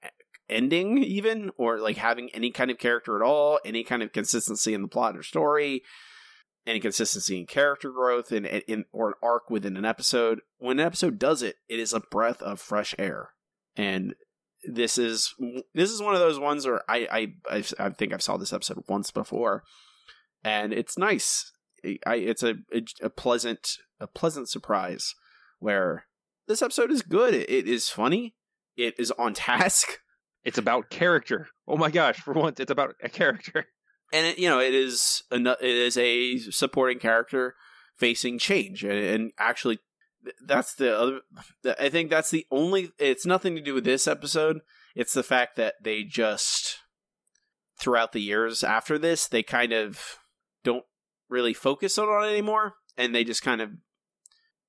ending even or like having any kind of character at all any kind of consistency in the plot or story any consistency in character growth in, in or an arc within an episode when an episode does it it is a breath of fresh air and this is this is one of those ones where I I I, think I've saw this episode once before, and it's nice. I it's a a pleasant a pleasant surprise where this episode is good. It is funny. It is on task, It's about character. Oh my gosh! For once, it's about a character. And it, you know it is a it is a supporting character facing change, and, and actually that's the other. I think that's the only. It's nothing to do with this episode. It's the fact that they just throughout the years after this, they kind of don't really focus on it anymore, and they just kind of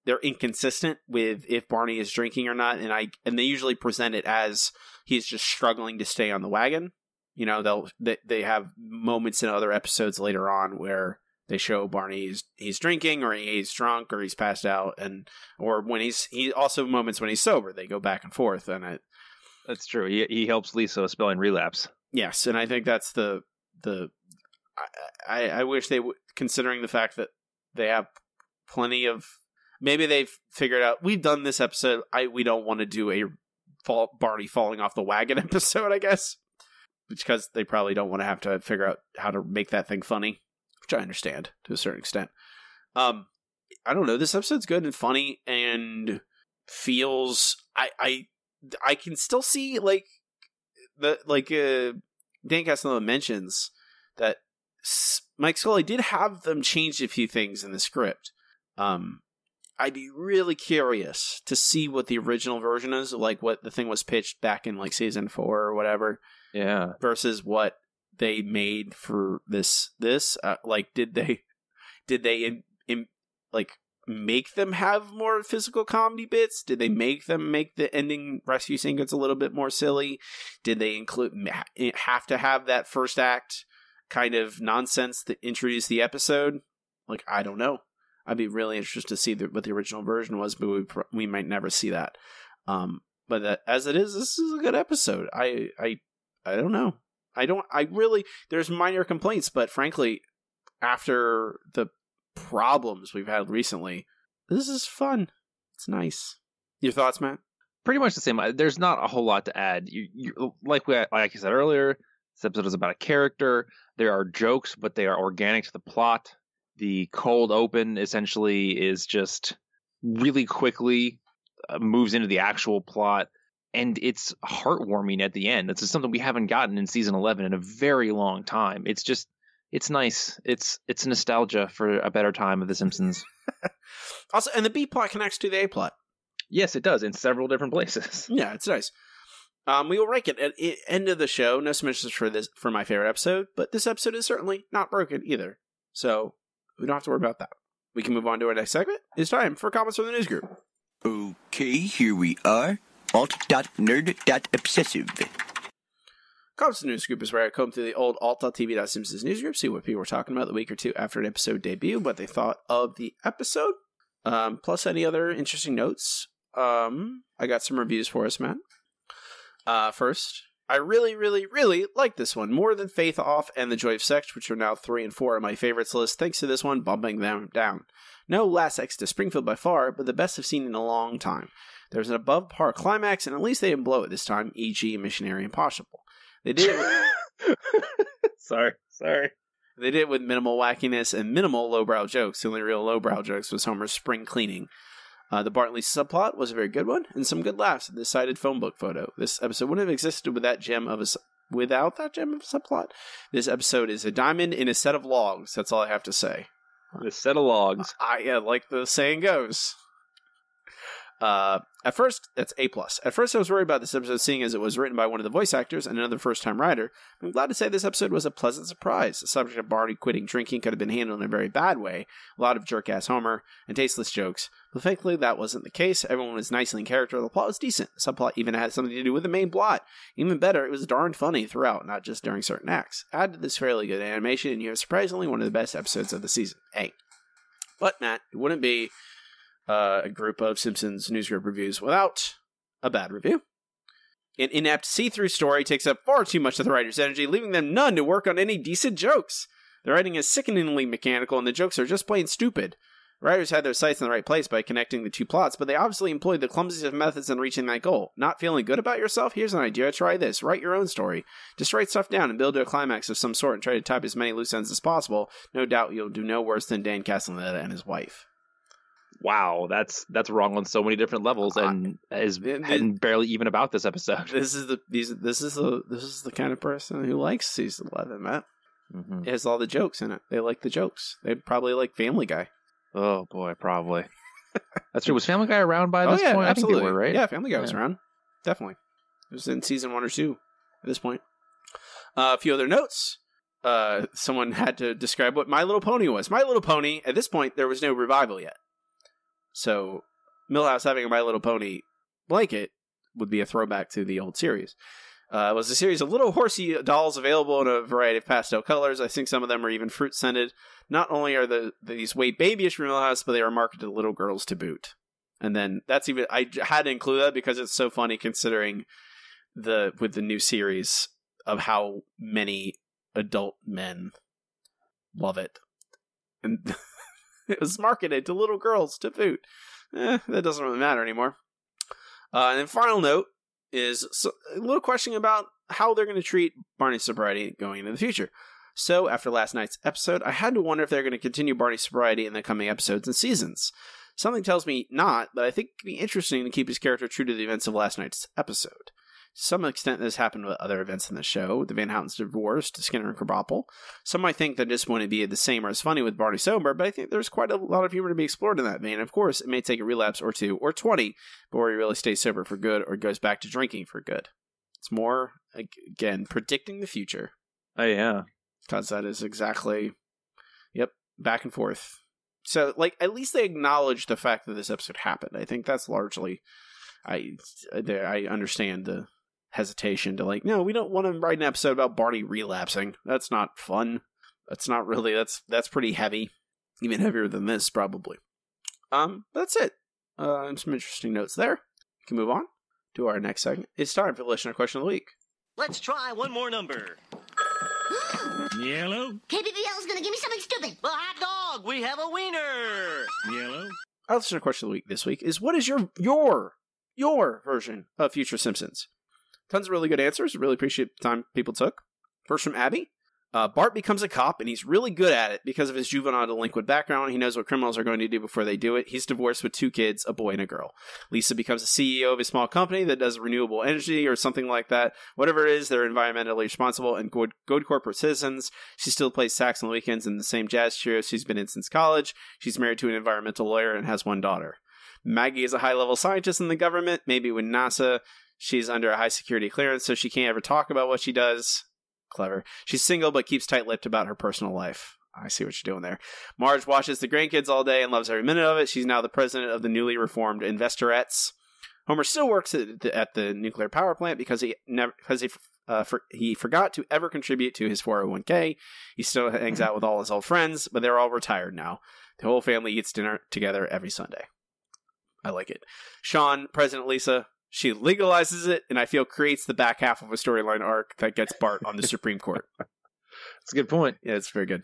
they're inconsistent with if Barney is drinking or not, and I and they usually present it as he's just struggling to stay on the wagon. You know, they'll they, they have moments in other episodes later on where they show Barney he's, he's drinking or he's drunk or he's passed out and or when he's he also moments when he's sober they go back and forth and it That's true. He he helps Lisa spelling relapse. yes and I think that's the the I I, I wish they would considering the fact that they have plenty of maybe they've figured out we've done this episode I we don't want to do a fall, Barney falling off the wagon episode I guess because they probably don't want to have to figure out how to make that thing funny which I understand to a certain extent. Um, I don't know. This episode's good and funny and feels. I I I can still see like the like uh, Dan Castellaneta mentions that Mike Scully did have them change a few things in the script. Um, I'd be really curious to see what the original version is, like what the thing was pitched back in like season four or whatever Yeah. versus what they made for this this uh, like did they did they in, in like make them have more physical comedy bits? Did they make them make the ending rescue sequence a little bit more silly? Did they include have to have that first act kind of nonsense that introduced the episode? Like i don't know. I'd be really interested to see the, what the original version was but we, we might never see that. Um but that, as it is this is a good episode. I i i don't know I don't. I really. There's minor complaints, but frankly, after the problems we've had recently, this is fun. It's nice. Your thoughts, Matt? Pretty much the same. There's not a whole lot to add. You, you like we like I said earlier. This episode is about a character. There are jokes, but they are organic to the plot. The cold open essentially is just really quickly uh, moves into the actual plot and it's heartwarming at the end. This is something we haven't gotten in season 11 in a very long time. It's just it's nice. It's it's nostalgia for a better time of the Simpsons. Also, and the B plot connects to the A plot. yes, it does in several different places. Yeah, it's nice. Um, we will rank it at the end of the show. No submissions for this for my favorite episode, but this episode is certainly not broken either. So we don't have to worry about that. We can move on to our next segment. It's time for comments from the news group. Okay, here we are. Alt.nerd.obsessive. The news group is where I comb through the old alt.tv.simpsons news group, see what people were talking about the week or two after an episode debut, what they thought of the episode, um, plus any other interesting notes. Um, I got some reviews for us, Matt. Uh, first, I really, really, really like this one more than Faith Off and The Joy of Sex, which are now three and four on my favorites list, thanks to this one bumping them down. No Last Exit to Springfield by far, but the best I've seen in a long time. There's an above par climax, and at least they didn't blow it this time, e.g., Missionary Impossible. They did it. sorry, sorry. They did it with minimal wackiness and minimal lowbrow jokes. The only real lowbrow jokes was Homer's spring cleaning. Uh, the Bartley subplot was a very good one, and some good laughs at the cited phone book photo. This episode wouldn't have existed with that gem of a without that gem of a subplot. This episode is a diamond in a set of logs. That's all I have to say. The set of logs. I yeah, like the saying goes. Uh, at first, that's A plus. At first, I was worried about this episode, seeing as it was written by one of the voice actors and another first-time writer. I'm glad to say this episode was a pleasant surprise. The subject of Barney quitting drinking could have been handled in a very bad way. A lot of jerk-ass Homer and tasteless jokes. But thankfully, that wasn't the case. Everyone was nicely in character. The plot was decent. The subplot even had something to do with the main plot. Even better, it was darn funny throughout, not just during certain acts. Add to this fairly good animation, and you have surprisingly one of the best episodes of the season. A. But Matt, it wouldn't be uh, a group of Simpsons newsgroup reviews without a bad review. An inept see-through story takes up far too much of the writer's energy, leaving them none to work on any decent jokes. The writing is sickeningly mechanical, and the jokes are just plain stupid. Writers had their sights in the right place by connecting the two plots, but they obviously employed the clumsiest of methods in reaching that goal. Not feeling good about yourself? Here's an idea. Try this. Write your own story. Just write stuff down and build to a climax of some sort and try to type as many loose ends as possible. No doubt you'll do no worse than Dan Castellaneta and his wife. Wow, that's that's wrong on so many different levels, and is and barely even about this episode. This is the these this is the this is the kind of person who likes season eleven, Matt. Mm-hmm. It has all the jokes in it. They like the jokes. They probably like Family Guy. Oh boy, probably. That's true. Was Family Guy around by oh this yeah, point? absolutely. I think they were, right? Yeah, Family Guy was around. Definitely, it was in season one or two at this point. Uh, a few other notes. Uh, someone had to describe what My Little Pony was. My Little Pony. At this point, there was no revival yet, so Milhouse having a My Little Pony blanket would be a throwback to the old series. Uh, was a series of little horsey dolls available in a variety of pastel colors. I think some of them are even fruit scented. Not only are the these way babyish from Milhouse, but they are marketed to little girls to boot. And then that's even I had to include that because it's so funny considering the with the new series of how many adult men love it, and it was marketed to little girls to boot. Eh, that doesn't really matter anymore. Uh, and then final note is a little question about how they're going to treat Barney's sobriety going into the future. So, after last night's episode, I had to wonder if they're going to continue Barney's sobriety in the coming episodes and seasons. Something tells me not, but I think it'd be interesting to keep his character true to the events of last night's episode. Some extent, this happened with other events in the show, the Van Houten's divorce to Skinner and Krabappel. Some might think that this wouldn't be the same or as funny with Barney sober, but I think there's quite a lot of humor to be explored in that vein. Of course, it may take a relapse or two or 20 before he really stays sober for good or goes back to drinking for good. It's more, again, predicting the future. Oh yeah. Because that is exactly, yep, back and forth. So, like, at least they acknowledge the fact that this episode happened. I think that's largely, I, I understand the hesitation to like, no, we don't want to write an episode about Barney relapsing. That's not fun. That's not really. That's that's pretty heavy, even heavier than this probably. Um, that's it. Uh, some interesting notes there. We can move on to our next segment. It's time for the listener question of the week. Let's try one more number. Yellow. KBBL is gonna give me something stupid. Well, hot dog. We have a wiener. Yellow. Our listener question of the week this week is: What is your your your version of Future Simpsons? Tons of really good answers. Really appreciate the time people took. First from Abby. Uh, Bart becomes a cop, and he's really good at it because of his juvenile delinquent background. He knows what criminals are going to do before they do it. He's divorced with two kids, a boy and a girl. Lisa becomes a CEO of a small company that does renewable energy or something like that. Whatever it is, they're environmentally responsible and good, good corporate citizens. She still plays sax on the weekends in the same jazz trio she's been in since college. She's married to an environmental lawyer and has one daughter. Maggie is a high level scientist in the government, maybe with NASA. She's under a high security clearance, so she can't ever talk about what she does. Clever. She's single but keeps tight lipped about her personal life. I see what you're doing there. Marge watches the grandkids all day and loves every minute of it. She's now the president of the newly reformed Investorettes. Homer still works at the, at the nuclear power plant because he never because he uh, for, he forgot to ever contribute to his 401k. He still hangs out with all his old friends, but they're all retired now. The whole family eats dinner together every Sunday. I like it. Sean, President Lisa, She legalizes it, and I feel creates the back half of a storyline arc that gets Bart on the Supreme Court. That's a good point. Yeah, it's very good.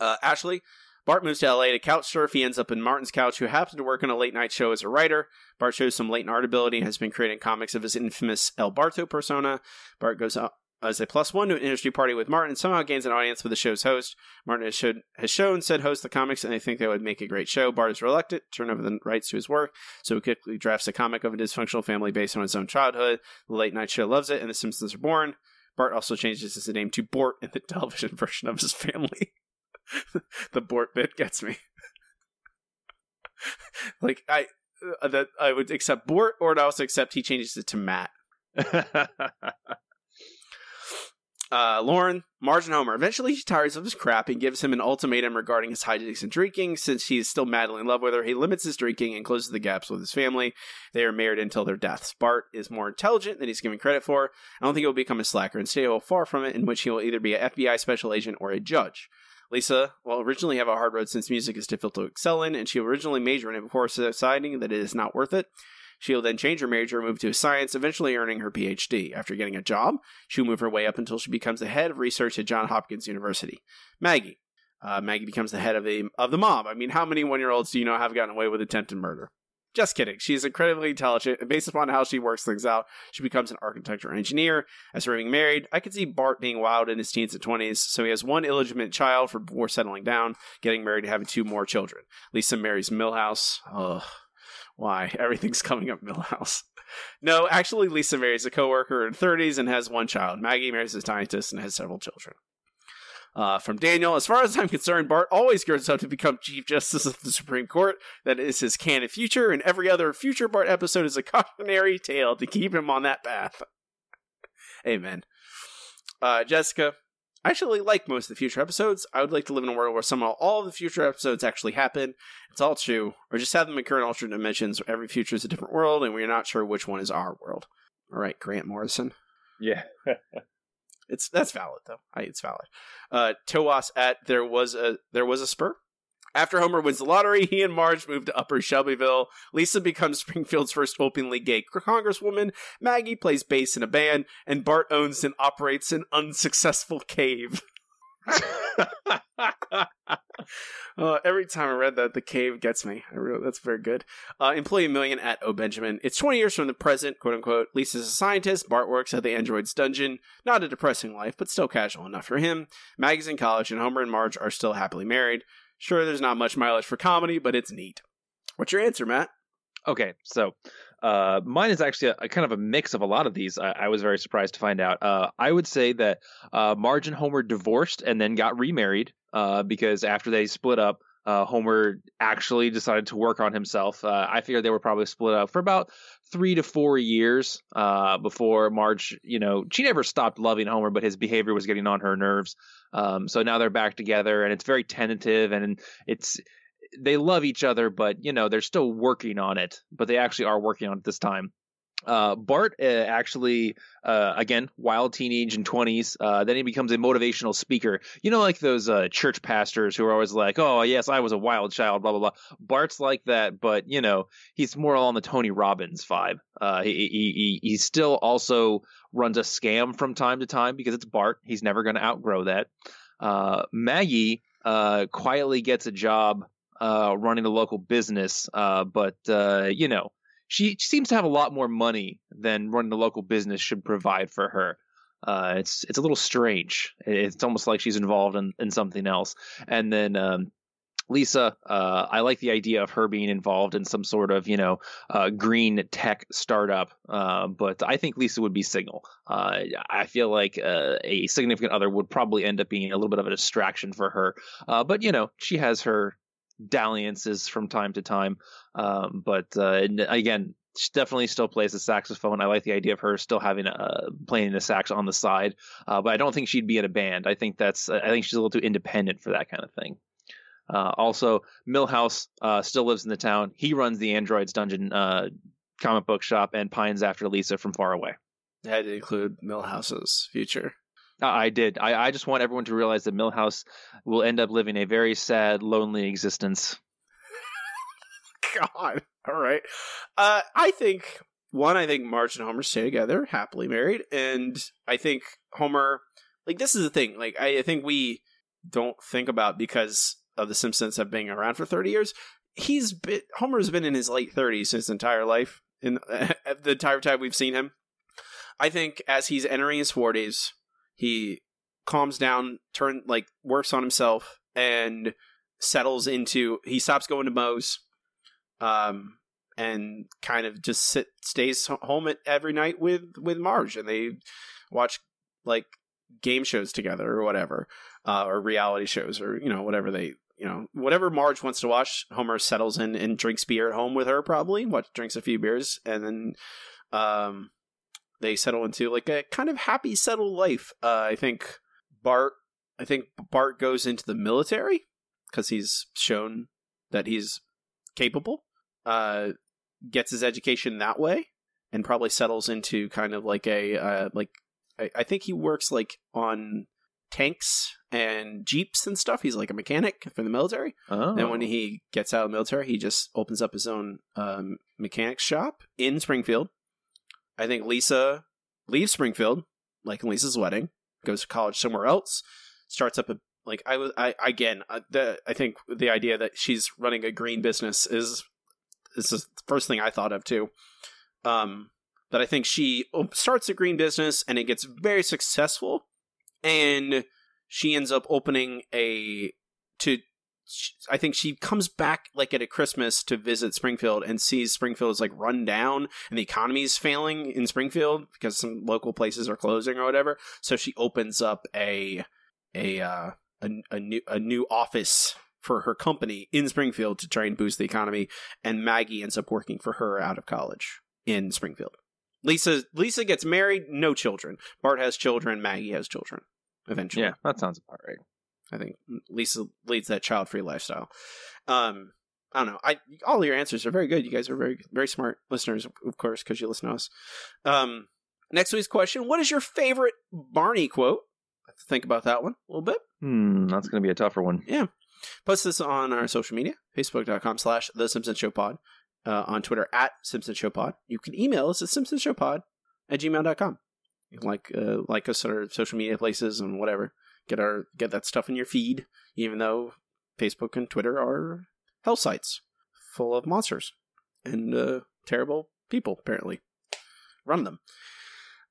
Uh, Ashley, Bart moves to LA to couch surf. He ends up in Martin's couch, who happens to work on a late night show as a writer. Bart shows some latent art ability and has been creating comics of his infamous El Barto persona. Bart goes up as a plus one to an industry party with Martin somehow gains an audience with the show's host. Martin has, showed, has shown said host the comics and they think they would make a great show. Bart is reluctant to turn over the rights to his work, so he quickly drafts a comic of a dysfunctional family based on his own childhood. The late night show loves it and the Simpsons are born. Bart also changes his name to Bort in the television version of his family. the Bort bit gets me. like I uh, that I would accept Bort, or I'd also accept he changes it to Matt. Uh, Lauren, Marge, and Homer. Eventually, she tires of his crap and gives him an ultimatum regarding his hijinks and drinking. Since he is still madly in love with her, he limits his drinking and closes the gaps with his family. They are married until their deaths. Bart is more intelligent than he's given credit for. I don't think he will become a slacker. Instead, he will far from it, in which he will either be an FBI special agent or a judge. Lisa will originally have a hard road since music is difficult to excel in, and she will originally major in it before deciding that it is not worth it. She will then change her major and move to science, eventually earning her PhD. After getting a job, she will move her way up until she becomes the head of research at Johns Hopkins University. Maggie. Uh, Maggie becomes the head of the of the mob. I mean, how many one year olds do you know have gotten away with attempted murder? Just kidding. She is incredibly intelligent, and based upon how she works things out, she becomes an architecture engineer. As for being married, I could see Bart being wild in his teens and 20s, so he has one illegitimate child for before settling down, getting married, and having two more children. Lisa marries Milhouse. Ugh. Why? Everything's coming up Milhouse. No, actually, Lisa marries a coworker in 30s and has one child. Maggie marries a scientist and has several children. Uh, from Daniel, as far as I'm concerned, Bart always grows up to become Chief Justice of the Supreme Court. That is his canon future, and every other future Bart episode is a cautionary tale to keep him on that path. Amen. Uh, Jessica, I actually like most of the future episodes. I would like to live in a world where somehow all of the future episodes actually happen. It's all true. Or just have them occur in alternate dimensions where every future is a different world and we're not sure which one is our world. All right, Grant Morrison. Yeah. it's that's valid though. I, it's valid. Uh Toas at there was a there was a spur. After Homer wins the lottery, he and Marge move to Upper Shelbyville. Lisa becomes Springfield's first openly gay congresswoman. Maggie plays bass in a band, and Bart owns and operates an unsuccessful cave. uh, every time I read that, the cave gets me. Really, that's very good. Uh, employee million at O Benjamin. It's 20 years from the present, quote unquote. Lisa's a scientist. Bart works at the android's dungeon. Not a depressing life, but still casual enough for him. Maggie's in college, and Homer and Marge are still happily married. Sure, there's not much mileage for comedy, but it's neat. What's your answer, Matt? Okay, so uh, mine is actually a, a, kind of a mix of a lot of these. I, I was very surprised to find out. Uh, I would say that uh, Marge and Homer divorced and then got remarried uh, because after they split up, uh, Homer actually decided to work on himself. Uh, I figured they were probably split up for about three to four years before Marge, you know, she never stopped loving Homer, but his behavior was getting on her nerves. Um, so now they're back together, and it's very tentative, and it's they love each other, but you know they're still working on it. But they actually are working on it this time. Uh, Bart uh, actually, uh, again, wild teenage and 20s. Uh, then he becomes a motivational speaker. You know, like those uh, church pastors who are always like, oh, yes, I was a wild child, blah, blah, blah. Bart's like that, but, you know, he's more on the Tony Robbins vibe. Uh, he, he, he, he still also runs a scam from time to time because it's Bart. He's never going to outgrow that. Maggie quietly gets a job running a local business, but, you know, she seems to have a lot more money than running the local business should provide for her. Uh, it's it's a little strange. It's almost like she's involved in, in something else. And then um, Lisa, uh, I like the idea of her being involved in some sort of you know uh, green tech startup. Uh, but I think Lisa would be single. Uh, I feel like uh, a significant other would probably end up being a little bit of a distraction for her. But you know she has her dalliances from time to time. Um, but uh, again, she definitely still plays the saxophone. I like the idea of her still having a playing the sax on the side, uh, but I don't think she'd be in a band. I think that's I think she's a little too independent for that kind of thing. Uh, also, Milhouse uh, still lives in the town. He runs the Androids Dungeon uh, comic book shop and pines after Lisa from far away. That include Milhouse's future. I did. I, I just want everyone to realize that Milhouse will end up living a very sad, lonely existence. God. All right. Uh, I think one, I think Marge and Homer stay together, happily married, and I think Homer, like this is the thing, like I, I think we don't think about because of the Simpsons have been around for thirty years. He's been Homer's been in his late thirties his entire life, in the entire time we've seen him. I think as he's entering his forties, he calms down, turn like works on himself, and settles into. He stops going to Moe's, um, and kind of just sit stays home at, every night with with Marge, and they watch like game shows together or whatever, uh, or reality shows or you know whatever they you know whatever Marge wants to watch. Homer settles in and drinks beer at home with her probably. What drinks a few beers and then um they settle into like a kind of happy settled life. Uh, I think Bart. I think Bart goes into the military because he's shown that he's capable. Uh, gets his education that way, and probably settles into kind of like a uh, like I, I think he works like on tanks and jeeps and stuff. He's like a mechanic for the military. Oh. And when he gets out of the military, he just opens up his own um, mechanic shop in Springfield. I think Lisa leaves Springfield, like in Lisa's wedding, goes to college somewhere else, starts up a like I was I again uh, the I think the idea that she's running a green business is this is the first thing I thought of too. Um, that I think she starts a green business and it gets very successful, and she ends up opening a to. I think she comes back like at a Christmas to visit Springfield and sees Springfield is like run down and the economy is failing in Springfield because some local places are closing or whatever. So she opens up a a uh, a, a new a new office for her company in Springfield to try and boost the economy, and Maggie ends up working for her out of college in Springfield. Lisa Lisa gets married, no children. Bart has children, Maggie has children. Eventually, Yeah, that sounds about right. I think Lisa leads that child-free lifestyle. Um, I don't know. I all your answers are very good. You guys are very very smart listeners, of course, because you listen to us. Um, next week's question: What is your favorite Barney quote? Have to think about that one a little bit. Hmm, that's going to be a tougher one. Yeah. Post this on our social media, facebook.com slash The Simpsons Show Pod, uh, on Twitter at Simpsons Show Pod. You can email us at Simpsons Show Pod at gmail.com. You can like, uh, like us on our social media places and whatever. Get our get that stuff in your feed, even though Facebook and Twitter are hell sites full of monsters and uh, terrible people, apparently. Run them.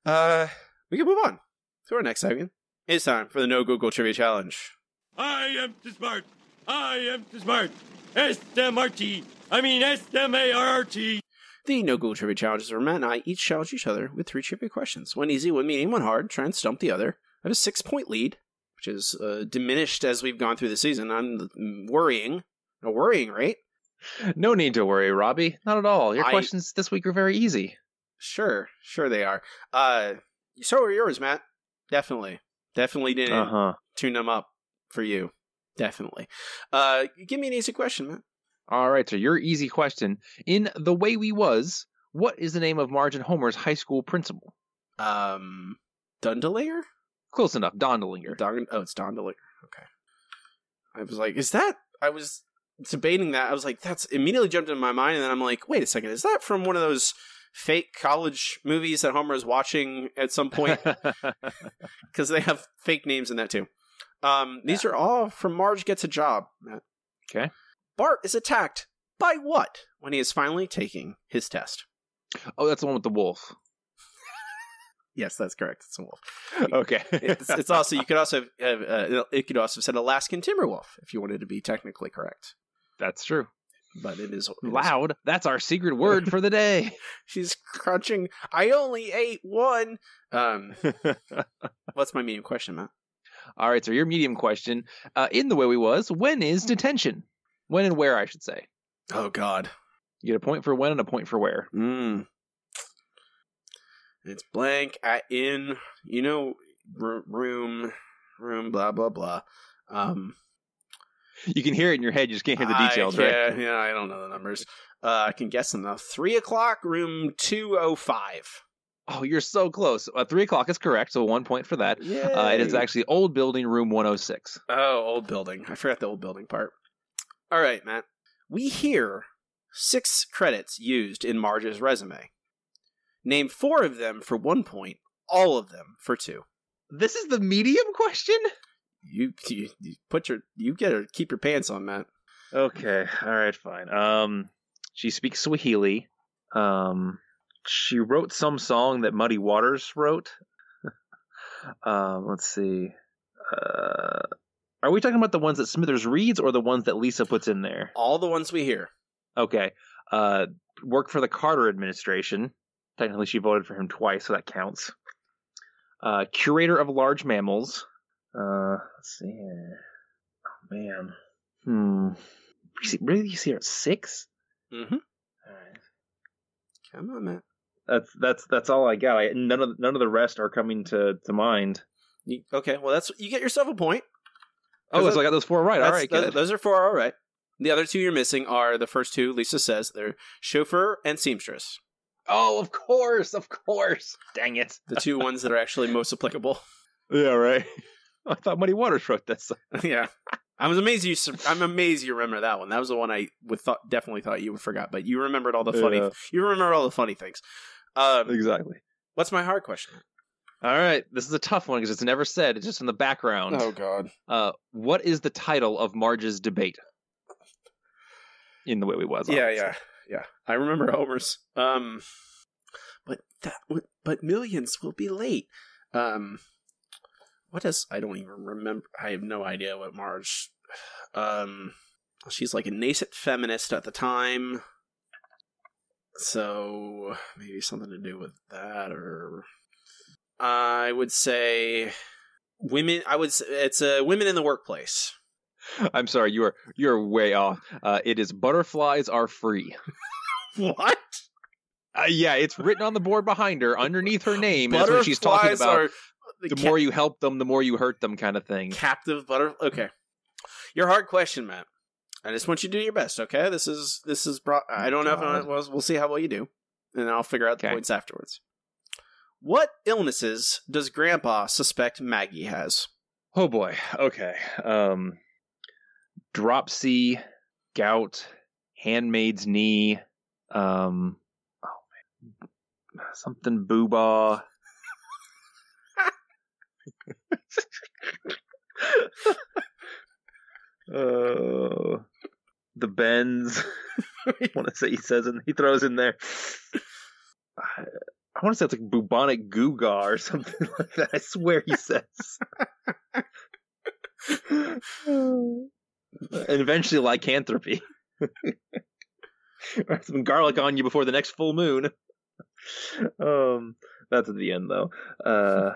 Uh, we can move on to our next segment. It's time for the No Google Trivia Challenge. I am too smart. I am too smart. S-M-R-T. I mean S-M-A-R-T. The No Google Trivia Challenges where Matt and I each challenge each other with three trivia questions. One easy, one medium, one hard. Try and stump the other. I have a six point lead, which is uh, diminished as we've gone through the season. I'm worrying, a worrying rate. No need to worry, Robbie. Not at all. Your I- questions this week are very easy. Sure, sure they are. Uh, so are yours, Matt. Definitely, definitely didn't Uh huh. tune them up for you. Definitely. Uh, give me an easy question, Matt. All right, so your easy question. In The Way We Was, what is the name of Marge and Homer's high school principal? Um, Dundalinger. Close enough. Dondelinger. Don- oh, it's Dondelinger. Okay. I was like, is that? I was debating that. I was like, that's immediately jumped into my mind, and then I'm like, wait a second, is that from one of those fake college movies that Homer is watching at some point? Because they have fake names in that too. Um, these are all from Marge Gets a Job. Matt. Okay. Bart is attacked by what when he is finally taking his test? Oh, that's the one with the wolf. Yes, that's correct. It's a wolf. Okay. it's, it's also you could also have uh, it could also have said Alaskan Timberwolf if you wanted to be technically correct, That's true. but it is it is- Loud. That's our secret word for the day. She's crunching. I only ate one. Um, what's my medium question, Matt? All right, so your medium question. Uh, in The Way We Was, when is detention? When and where, I should say. Oh God. You get a point for when and a point for where. Mm. It's blank at in you know room room blah blah blah. Um, You can hear it in your head, you just can't hear the details, can't- right? Yeah, I don't know the numbers. Uh, I can guess them though. Three o'clock, room two oh five. Oh, you're so close. Uh, three o'clock is correct, so one point for that. Yeah, Uh, it is actually old building room 106. Oh, old building. I forgot the old building part. All right, Matt. We hear six credits used in Marge's resume. Name four of them for one point, all of them for two. This is the medium question? You, you, you put your you get to keep your pants on, Matt. Okay, all right, fine. Um, she speaks Swahili. Um, she wrote some song that Muddy Waters wrote. um, let's see. Uh, are we talking about the ones that Smithers reads or the ones that Lisa puts in there? All the ones we hear. Okay. Uh, work for the Carter administration. Technically, she voted for him twice, so that counts. Uh, curator of large mammals. Uh, let's see here. Oh man. Hmm. You see- Really, you see her at six? Mm-hmm. All right. Come on, man. That's that's that's all I got. I, none of none of the rest are coming to to mind. You, okay, well that's you get yourself a point. Oh, 'Cause so I got those four right. All right, That's- th- those are four. All right. The other two you're missing are the first two. Lisa says they're chauffeur and seamstress. Oh, of course, of course. Dang it. The two ones that are actually most applicable. Yeah, right. I thought Muddy Waters wrote this. yeah, I was amazed you. I'm amazed you remember that one. That was the one I would thought definitely thought you would forgot, but you remembered all the funny. Yeah. You remember all the funny things. Um, exactly. What's my hard question? All right, this is a tough one because it's never said. It's just in the background. Oh God. Uh, what is the title of Marge's debate? In the way we was. Yeah, obviously. yeah, yeah. I remember Homer's. Um, but that, would- but millions will be late. Um, what is? I don't even remember. I have no idea what Marge. Um, she's like a nascent feminist at the time, so maybe something to do with that, or I would say women. I would. Say it's a women in the workplace. I'm sorry, you are you are way off. Uh, it is butterflies are free. what? Uh, yeah, it's written on the board behind her, underneath her name. That's what she's talking about. are the more you help them, the more you hurt them, kind of thing. captive butter. Okay, your hard question, Matt. I just want you to do your best. Okay, this is this is. Bro- I don't know if I, God. well, we'll see how well you do, and I'll figure out the Okay. points afterwards. What illnesses does Grandpa suspect Maggie has? Oh boy. Okay. Um, dropsy, gout, handmaid's knee. Um, oh man, something booba. uh, the bends. I want to say he says and he throws in there. I, I want to say it's like bubonic guga or something like that. I swear he says. and eventually lycanthropy. Some garlic on you before the next full moon. Um, that's at the end though. Uh,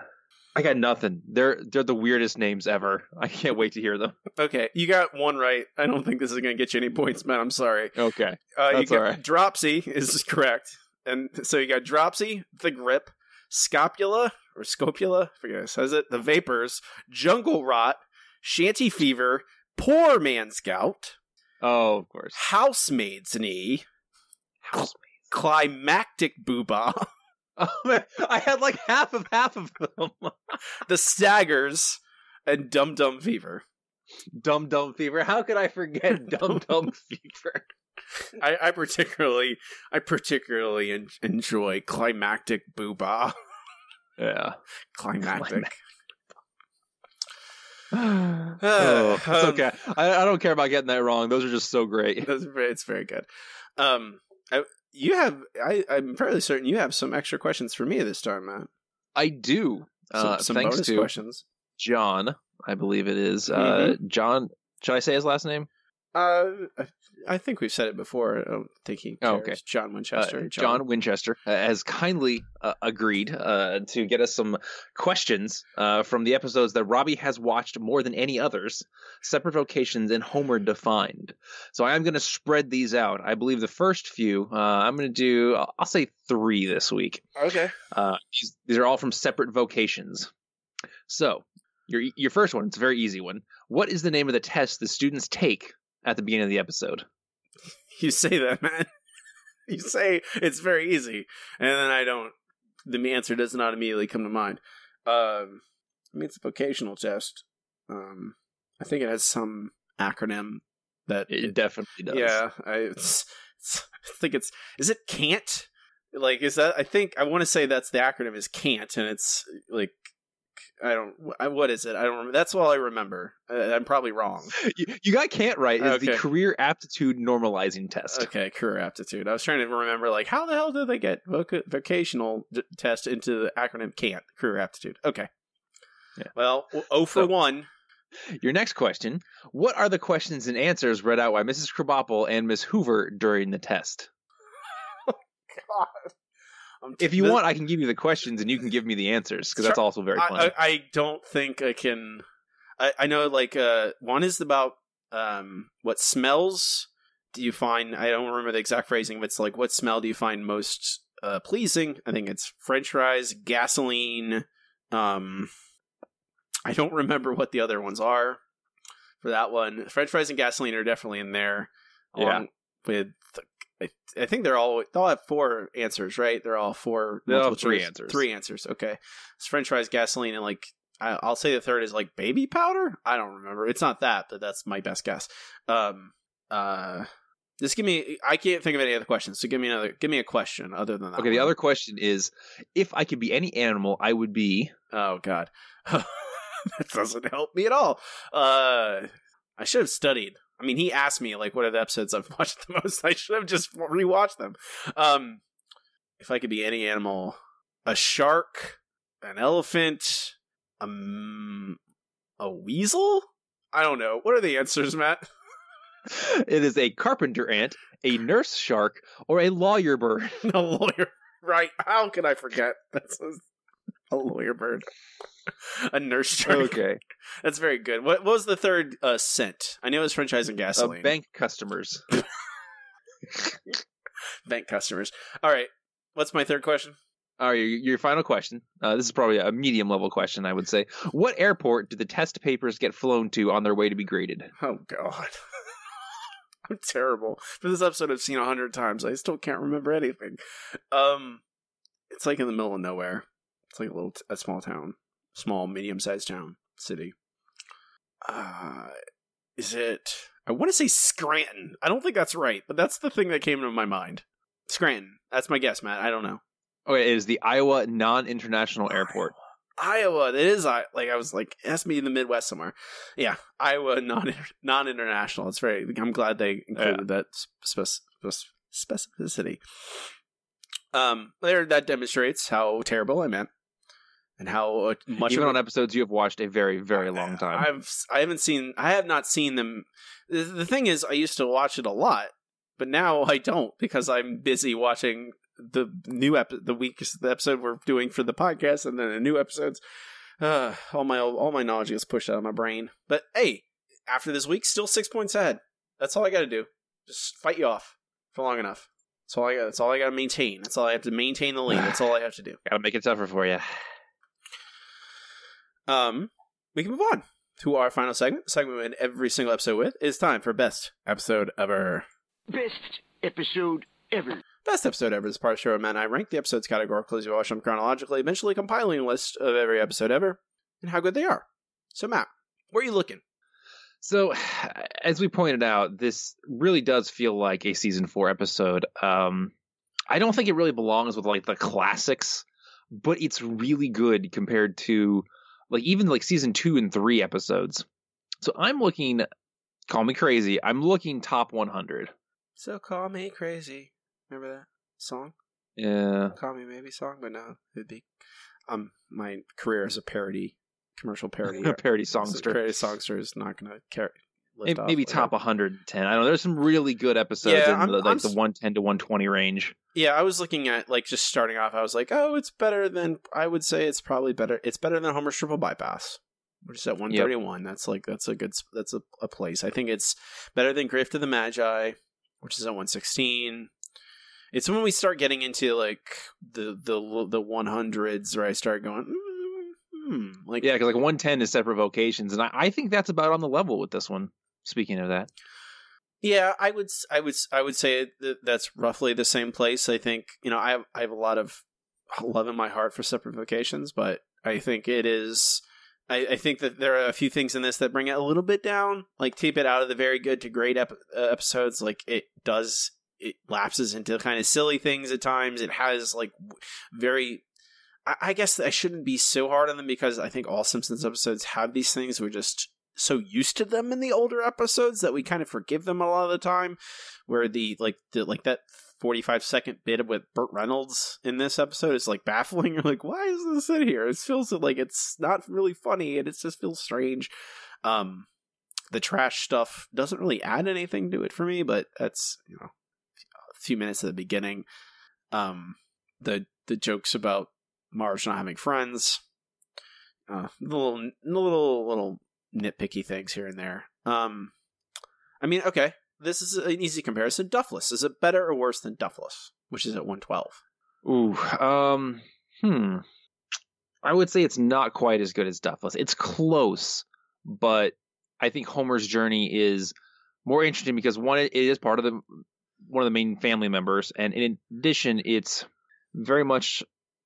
I got nothing. They're they're the weirdest names ever. I can't wait to hear them. Okay, you got one right. I don't think this is going to get you any points, man. I'm sorry. Okay, Uh, you That's got all right. dropsy is correct, and so you got dropsy, the grippe, scopula or scopula, I forget how it says it, the vapors, jungle rot, shanty fever, poor man's gout, Oh, of course. housemaid's knee, Housemaid's. climactic booba, Oh man, I had like half of half of them. the staggers, and dum dum fever. Dum Dum Fever. How could I forget Dum Dum Fever? I, I particularly, I particularly en- enjoy climactic booba. Yeah. Climactic. oh, it's um, okay. I, I don't care about getting that wrong. Those are just so great. That's very, it's very good. Um, I, you have, I, I'm fairly certain you have some extra questions for me this time, Matt. I do. Some, Uh, some thanks bonus to questions. John, I believe it is. Uh, Mm-hmm. John, should I say his last name? Uh, I, think we've said it before. I don't think he Oh, okay. John Winchester. Uh, John Winchester uh, has kindly uh, agreed uh, to get us some questions uh, from the episodes that Robbie has watched more than any others, separate vocations and Homer defined. So I am going to spread these out. I believe the first few, uh, I'm going to do, I'll I'll say three this week. Okay. Uh, these, these are all from separate vocations. So your your first one, it's a very easy one. What is the name of the test the students take at the beginning of the episode? You say that, man. you say it's very easy, and then I don't. The answer does not immediately come to mind. Um, I mean, it's a vocational test. Um, I think it has some acronym that It definitely does. Yeah, I, it's, it's, I think it's is it can't Like, is that? I think I want to say that's the acronym is CAN't, and it's like I don't. I- What is it? I don't remember. That's all I remember. I'm probably wrong. You, you got can't right is the career aptitude normalizing test. Okay, career aptitude. I was trying to remember, like, how the hell did they get voc- vocational d- test into the acronym CAN't? Career aptitude. Okay. Yeah. Well, oh for So- one. Your next question: What are the questions and answers read out by Mrs. Krabappel and Miss Hoover during the test? God. I'm If you this- want, I can give you the questions and you can give me the answers because that's also very I. I, I don't think I can. I, I know, like, uh, one is about um, what smells do you find. I don't remember the exact phrasing, but it's like, what smell do you find most uh, pleasing? I think it's French fries, gasoline. Um, I don't remember what the other ones are for that one. French fries and gasoline are definitely in there. Yeah. With I, I think they're all they all have four answers, right? They're all four. They all three choice- answers. Three answers. Okay. It's French fries, gasoline, and like I, I'll say the third is like baby powder. I don't remember. It's not that, but that's my best guess. Um. Uh. Just give me. I can't think of any other questions. So give me another. Give me a question other than that. okay, the other question is: If I could be any animal, I would be. Oh God, that doesn't help me at all. Uh, I should have studied. I mean, he asked me like, "What are the episodes I've watched the most?" I should have just rewatched them. Um, if I could be any animal, a shark, an elephant, um, a weasel. I don't know. What are the answers, Matt? It is a carpenter ant, a nurse shark, or a lawyer bird. a lawyer. Right? How could I forget? That's a, lawyer bird. A nurse shark. Okay, That's very good. What, what was the third uh, scent? I know it was French fries and uh, gasoline. bank customers. Bank customers. All right. What's my third question? All right, your, your final question. Uh, this is probably a medium level question, I would say. What airport do the test papers get flown to on their way to be graded? Oh God, I'm terrible. For this episode, I've seen a hundred times. I still can't remember anything. Um, it's like in the middle of nowhere. It's like a little, t- a small town, small, medium sized town, city. Uh, is it? I want to say Scranton. I don't think that's right, but that's the thing that came to my mind. Scranton. That's my guess, Matt. I don't know. Okay, it is the Iowa Non International Airport. Iowa. It is I like I was like it has to be in the Midwest somewhere. Yeah, Iowa non non international. It's very. I'm glad they included that spec- spec- specificity. Um, there that demonstrates how terrible I meant, and how uh, much Even of on episodes you have watched a very, very long time. I've I haven't seen I have not seen them. The, the thing is, I used to watch it a lot, but now I don't because I'm busy watching the new ep the week the episode we're doing for the podcast, and then the new episodes. Uh, all my all my knowledge gets pushed out of my brain. But hey, after this week, still six points ahead. That's all I got to do. Just fight you off for long enough. That's all I got. That's all I got to maintain. That's all I have to maintain the lead. That's all I have to do. Gotta make it tougher for you. Um, we can move on to our final segment. Segment we end every single episode with. It's time for best episode ever. Best episode ever. Best episode ever is part of the show where Matt I rank the episodes categorically as we watch them chronologically, eventually compiling a list of every episode ever and how good they are. So, Matt, where are you looking? So, as we pointed out, this really does feel like a season four episode. Um, I don't think it really belongs with like the classics, but it's really good compared to like even like season two and three episodes. So I'm looking, call me crazy. I'm looking top 100. So call me crazy. Remember that song? Yeah. Call me maybe song, but no, it'd be um my career as a parody commercial parody A parody songster. Parody songster is not going to carry. Maybe, top 110. I don't know. There's some really good episodes Yeah, in I'm- the, I'm like the 110 to 120 range. Yeah, I was looking at like just starting off. I was like, oh, it's better than I would say. It's probably better. It's better than Homer's triple bypass, which is at one thirty one. That's like that's a good that's a, a place. I think it's better than Grift of the Magi, which is at one sixteen. It's when we start getting into like the the the one hundreds where I start going, mm, hmm, like Yeah, because like 110 is separate vocations, and I, I think that's about on the level with this one. Speaking of that, Yeah, I would, I would, I would say that that's roughly the same place. I think you know, I have, I have a lot of love in my heart for separate vocations, but I think it is. I, I think that there are a few things in this that bring it a little bit down, like tape it out of the very good to great ep- uh, episodes. Like it does it lapses into kind of silly things at times. It has like very. I, I guess I shouldn't be so hard on them because I think all Simpsons episodes have these things. We're just so used to them in the older episodes that we kind of forgive them a lot of the time. Where the like the like that 45 second bit with Burt Reynolds in this episode is like baffling. You're like, why is this in here? It feels like it's not really funny and it just feels strange. Um, the trash stuff doesn't really add anything to it for me, but that's you know a few minutes at the beginning. Um, the the jokes about Marge not having friends, uh, little little little nitpicky things here and there. Um, I mean, okay, this is an easy comparison. Duffless is it better or worse than Duffless, which is at one twelve? Ooh, um, hmm. I would say it's not quite as good as Duffless. It's close, but I think Homer's journey is more interesting because one, it is part of the one of the main family members, and in addition, it's very much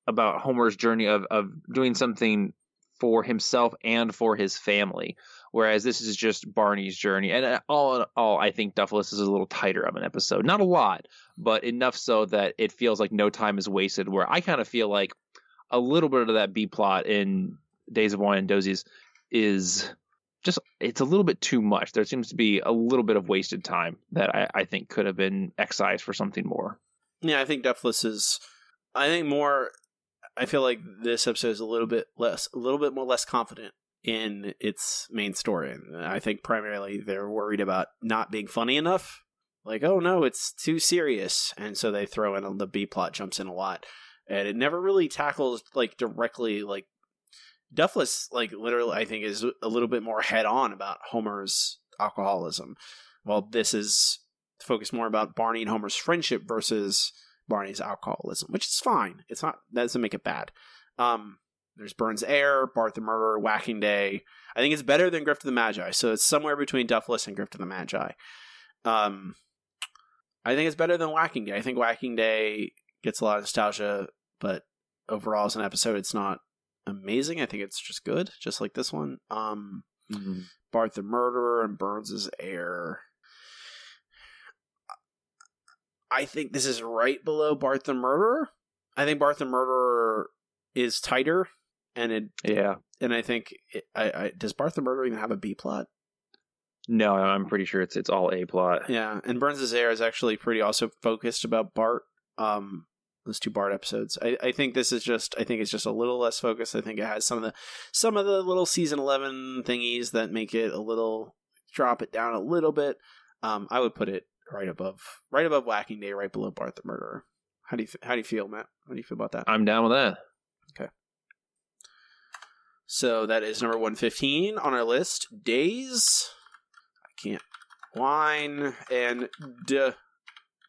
about Homer's journey of of doing something for himself and for his family. Whereas this is just Barney's journey, and uh, all in all, I think Duffless is a little tighter of an episode. Not a lot, but enough so that it feels like no time is wasted. Where I kind of feel like a little bit of that B plot in Days of Wine and D'oh'ses is just it's a little bit too much. There seems to be a little bit of wasted time that I, I think could have been excised for something more. Yeah, I think Duffless is. I think more. I feel like this episode is a little bit less, a little bit more less confident in its main story. And I think primarily they're worried about not being funny enough. Like, oh no, it's too serious, and so they throw in the B plot jumps in a lot, and it never really tackles like directly like Duffless. Like literally, I think is a little bit more head on about Homer's alcoholism, while this is focused more about Barney and Homer's friendship versus Barney's alcoholism, which is fine. It's not that doesn't make it bad. Um, there's Burns Heir, Bart the Murderer, Whacking Day. I think it's better than Grift of the Magi, so it's somewhere between Duffless and Grift of the Magi. Um, I think it's better than Whacking Day. I think Whacking Day gets a lot of nostalgia, but overall as an episode, it's not amazing. I think it's just good, just like this one. Um, mm-hmm. Bart the Murderer and Burns' Heir. I think this is right below Bart the Murderer. I think Bart the Murderer is tighter, and it yeah, and I think it, I, I does Bart the Murderer even have a B plot? No, I'm pretty sure it's it's all A plot. Yeah, and Burns' Heir is actually pretty also focused about Bart. Um, those two Bart episodes. I, I think this is just I think it's just a little less focused. I think it has some of the some of the little season eleven thingies that make it a little drop it down a little bit. Um, I would put it right above right above Whacking Day, right below Bart the Murderer. How do you how do you feel, Matt? How do you feel about that? I'm down with that. Okay. So that is number 115 on our list. Days. I can't. Wine and duh.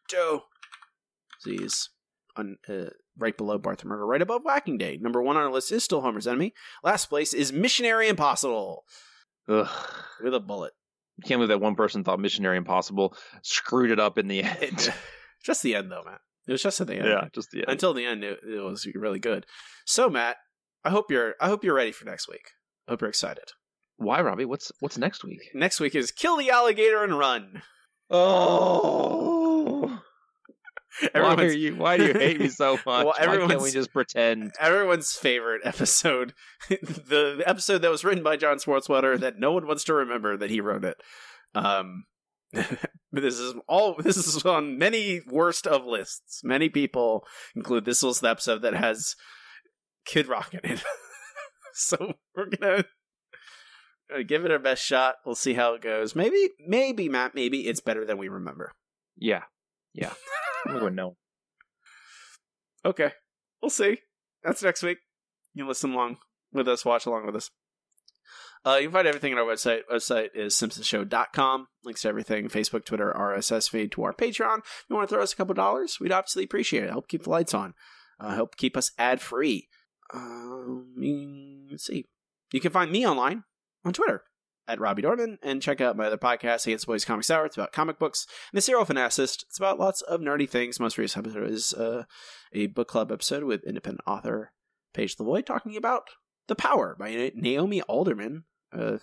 Joe. These. On, uh, right below Bart the Murderer, right above Whacking Day. Number one on our list is still Homer's Enemy. Last place is Missionary Impossible. Ugh. With a bullet. Can't believe that one person thought Missionary Impossible screwed it up in the end. just the end, though, Matt. It was just at the end. Yeah, just the end. Until the end, it, it was really good. So, Matt, I hope you're I hope you're ready for next week. I hope you're excited. Why, Robbie? What's what's next week? Next week is kill the alligator and run. Oh. why, are you, why do you hate me so much? well, why can't we just pretend? Everyone's favorite episode, the, episode that was written by John Swartzwelder that no one wants to remember that he wrote it. Um, this is all. This is on many worst of lists. Many people include this was the episode that has Kid Rock in it. so we're gonna give it our best shot. We'll see how it goes. Maybe, maybe Matt. Maybe it's better than we remember. Yeah, yeah. I'm going no. Okay, we'll see. That's next week. You can listen along with us, watch along with us. Uh, you can find everything on our website. Website is simpsonshow.com. Links to everything Facebook, Twitter, RSS feed to our Patreon. If you want to throw us a couple dollars, we'd obviously appreciate it. Help keep the lights on. Uh, help keep us ad free. Um, let's see. You can find me online on Twitter at Robbie Dorman and check out my other podcast, Against Boys Comics Hour. It's about comic books. And the Serial Fanacist. It's about lots of nerdy things. Most recent episode is uh, a book club episode with independent author Paige Lavoie talking about The Power by Naomi Alderman. Uh,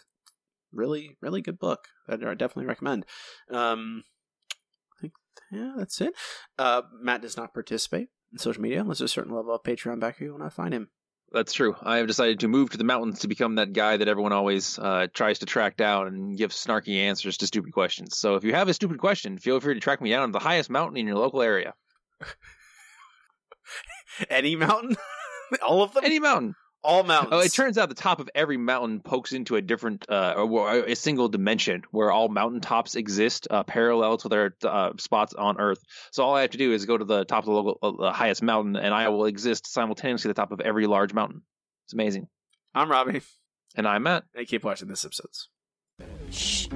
really, really good book that I definitely recommend. Um, I think yeah, that's it. Uh, Matt does not participate in social media unless there's a certain level of Patreon backer you will not find him. That's true. I have decided to move to the mountains to become that guy that everyone always uh, tries to track down and give snarky answers to stupid questions. So if you have a stupid question, feel free to track me down to the highest mountain in your local area. Any mountain? All of them? Any mountain. All mountains. Oh, it turns out the top of every mountain pokes into a different, uh, or a single dimension where all mountaintops exist uh, parallel to their uh, spots on Earth. So all I have to do is go to the top of the local, uh, the highest mountain, and I will exist simultaneously at the top of every large mountain. It's amazing. I'm Robbie. And I'm Matt. And keep watching this episodes. Shh.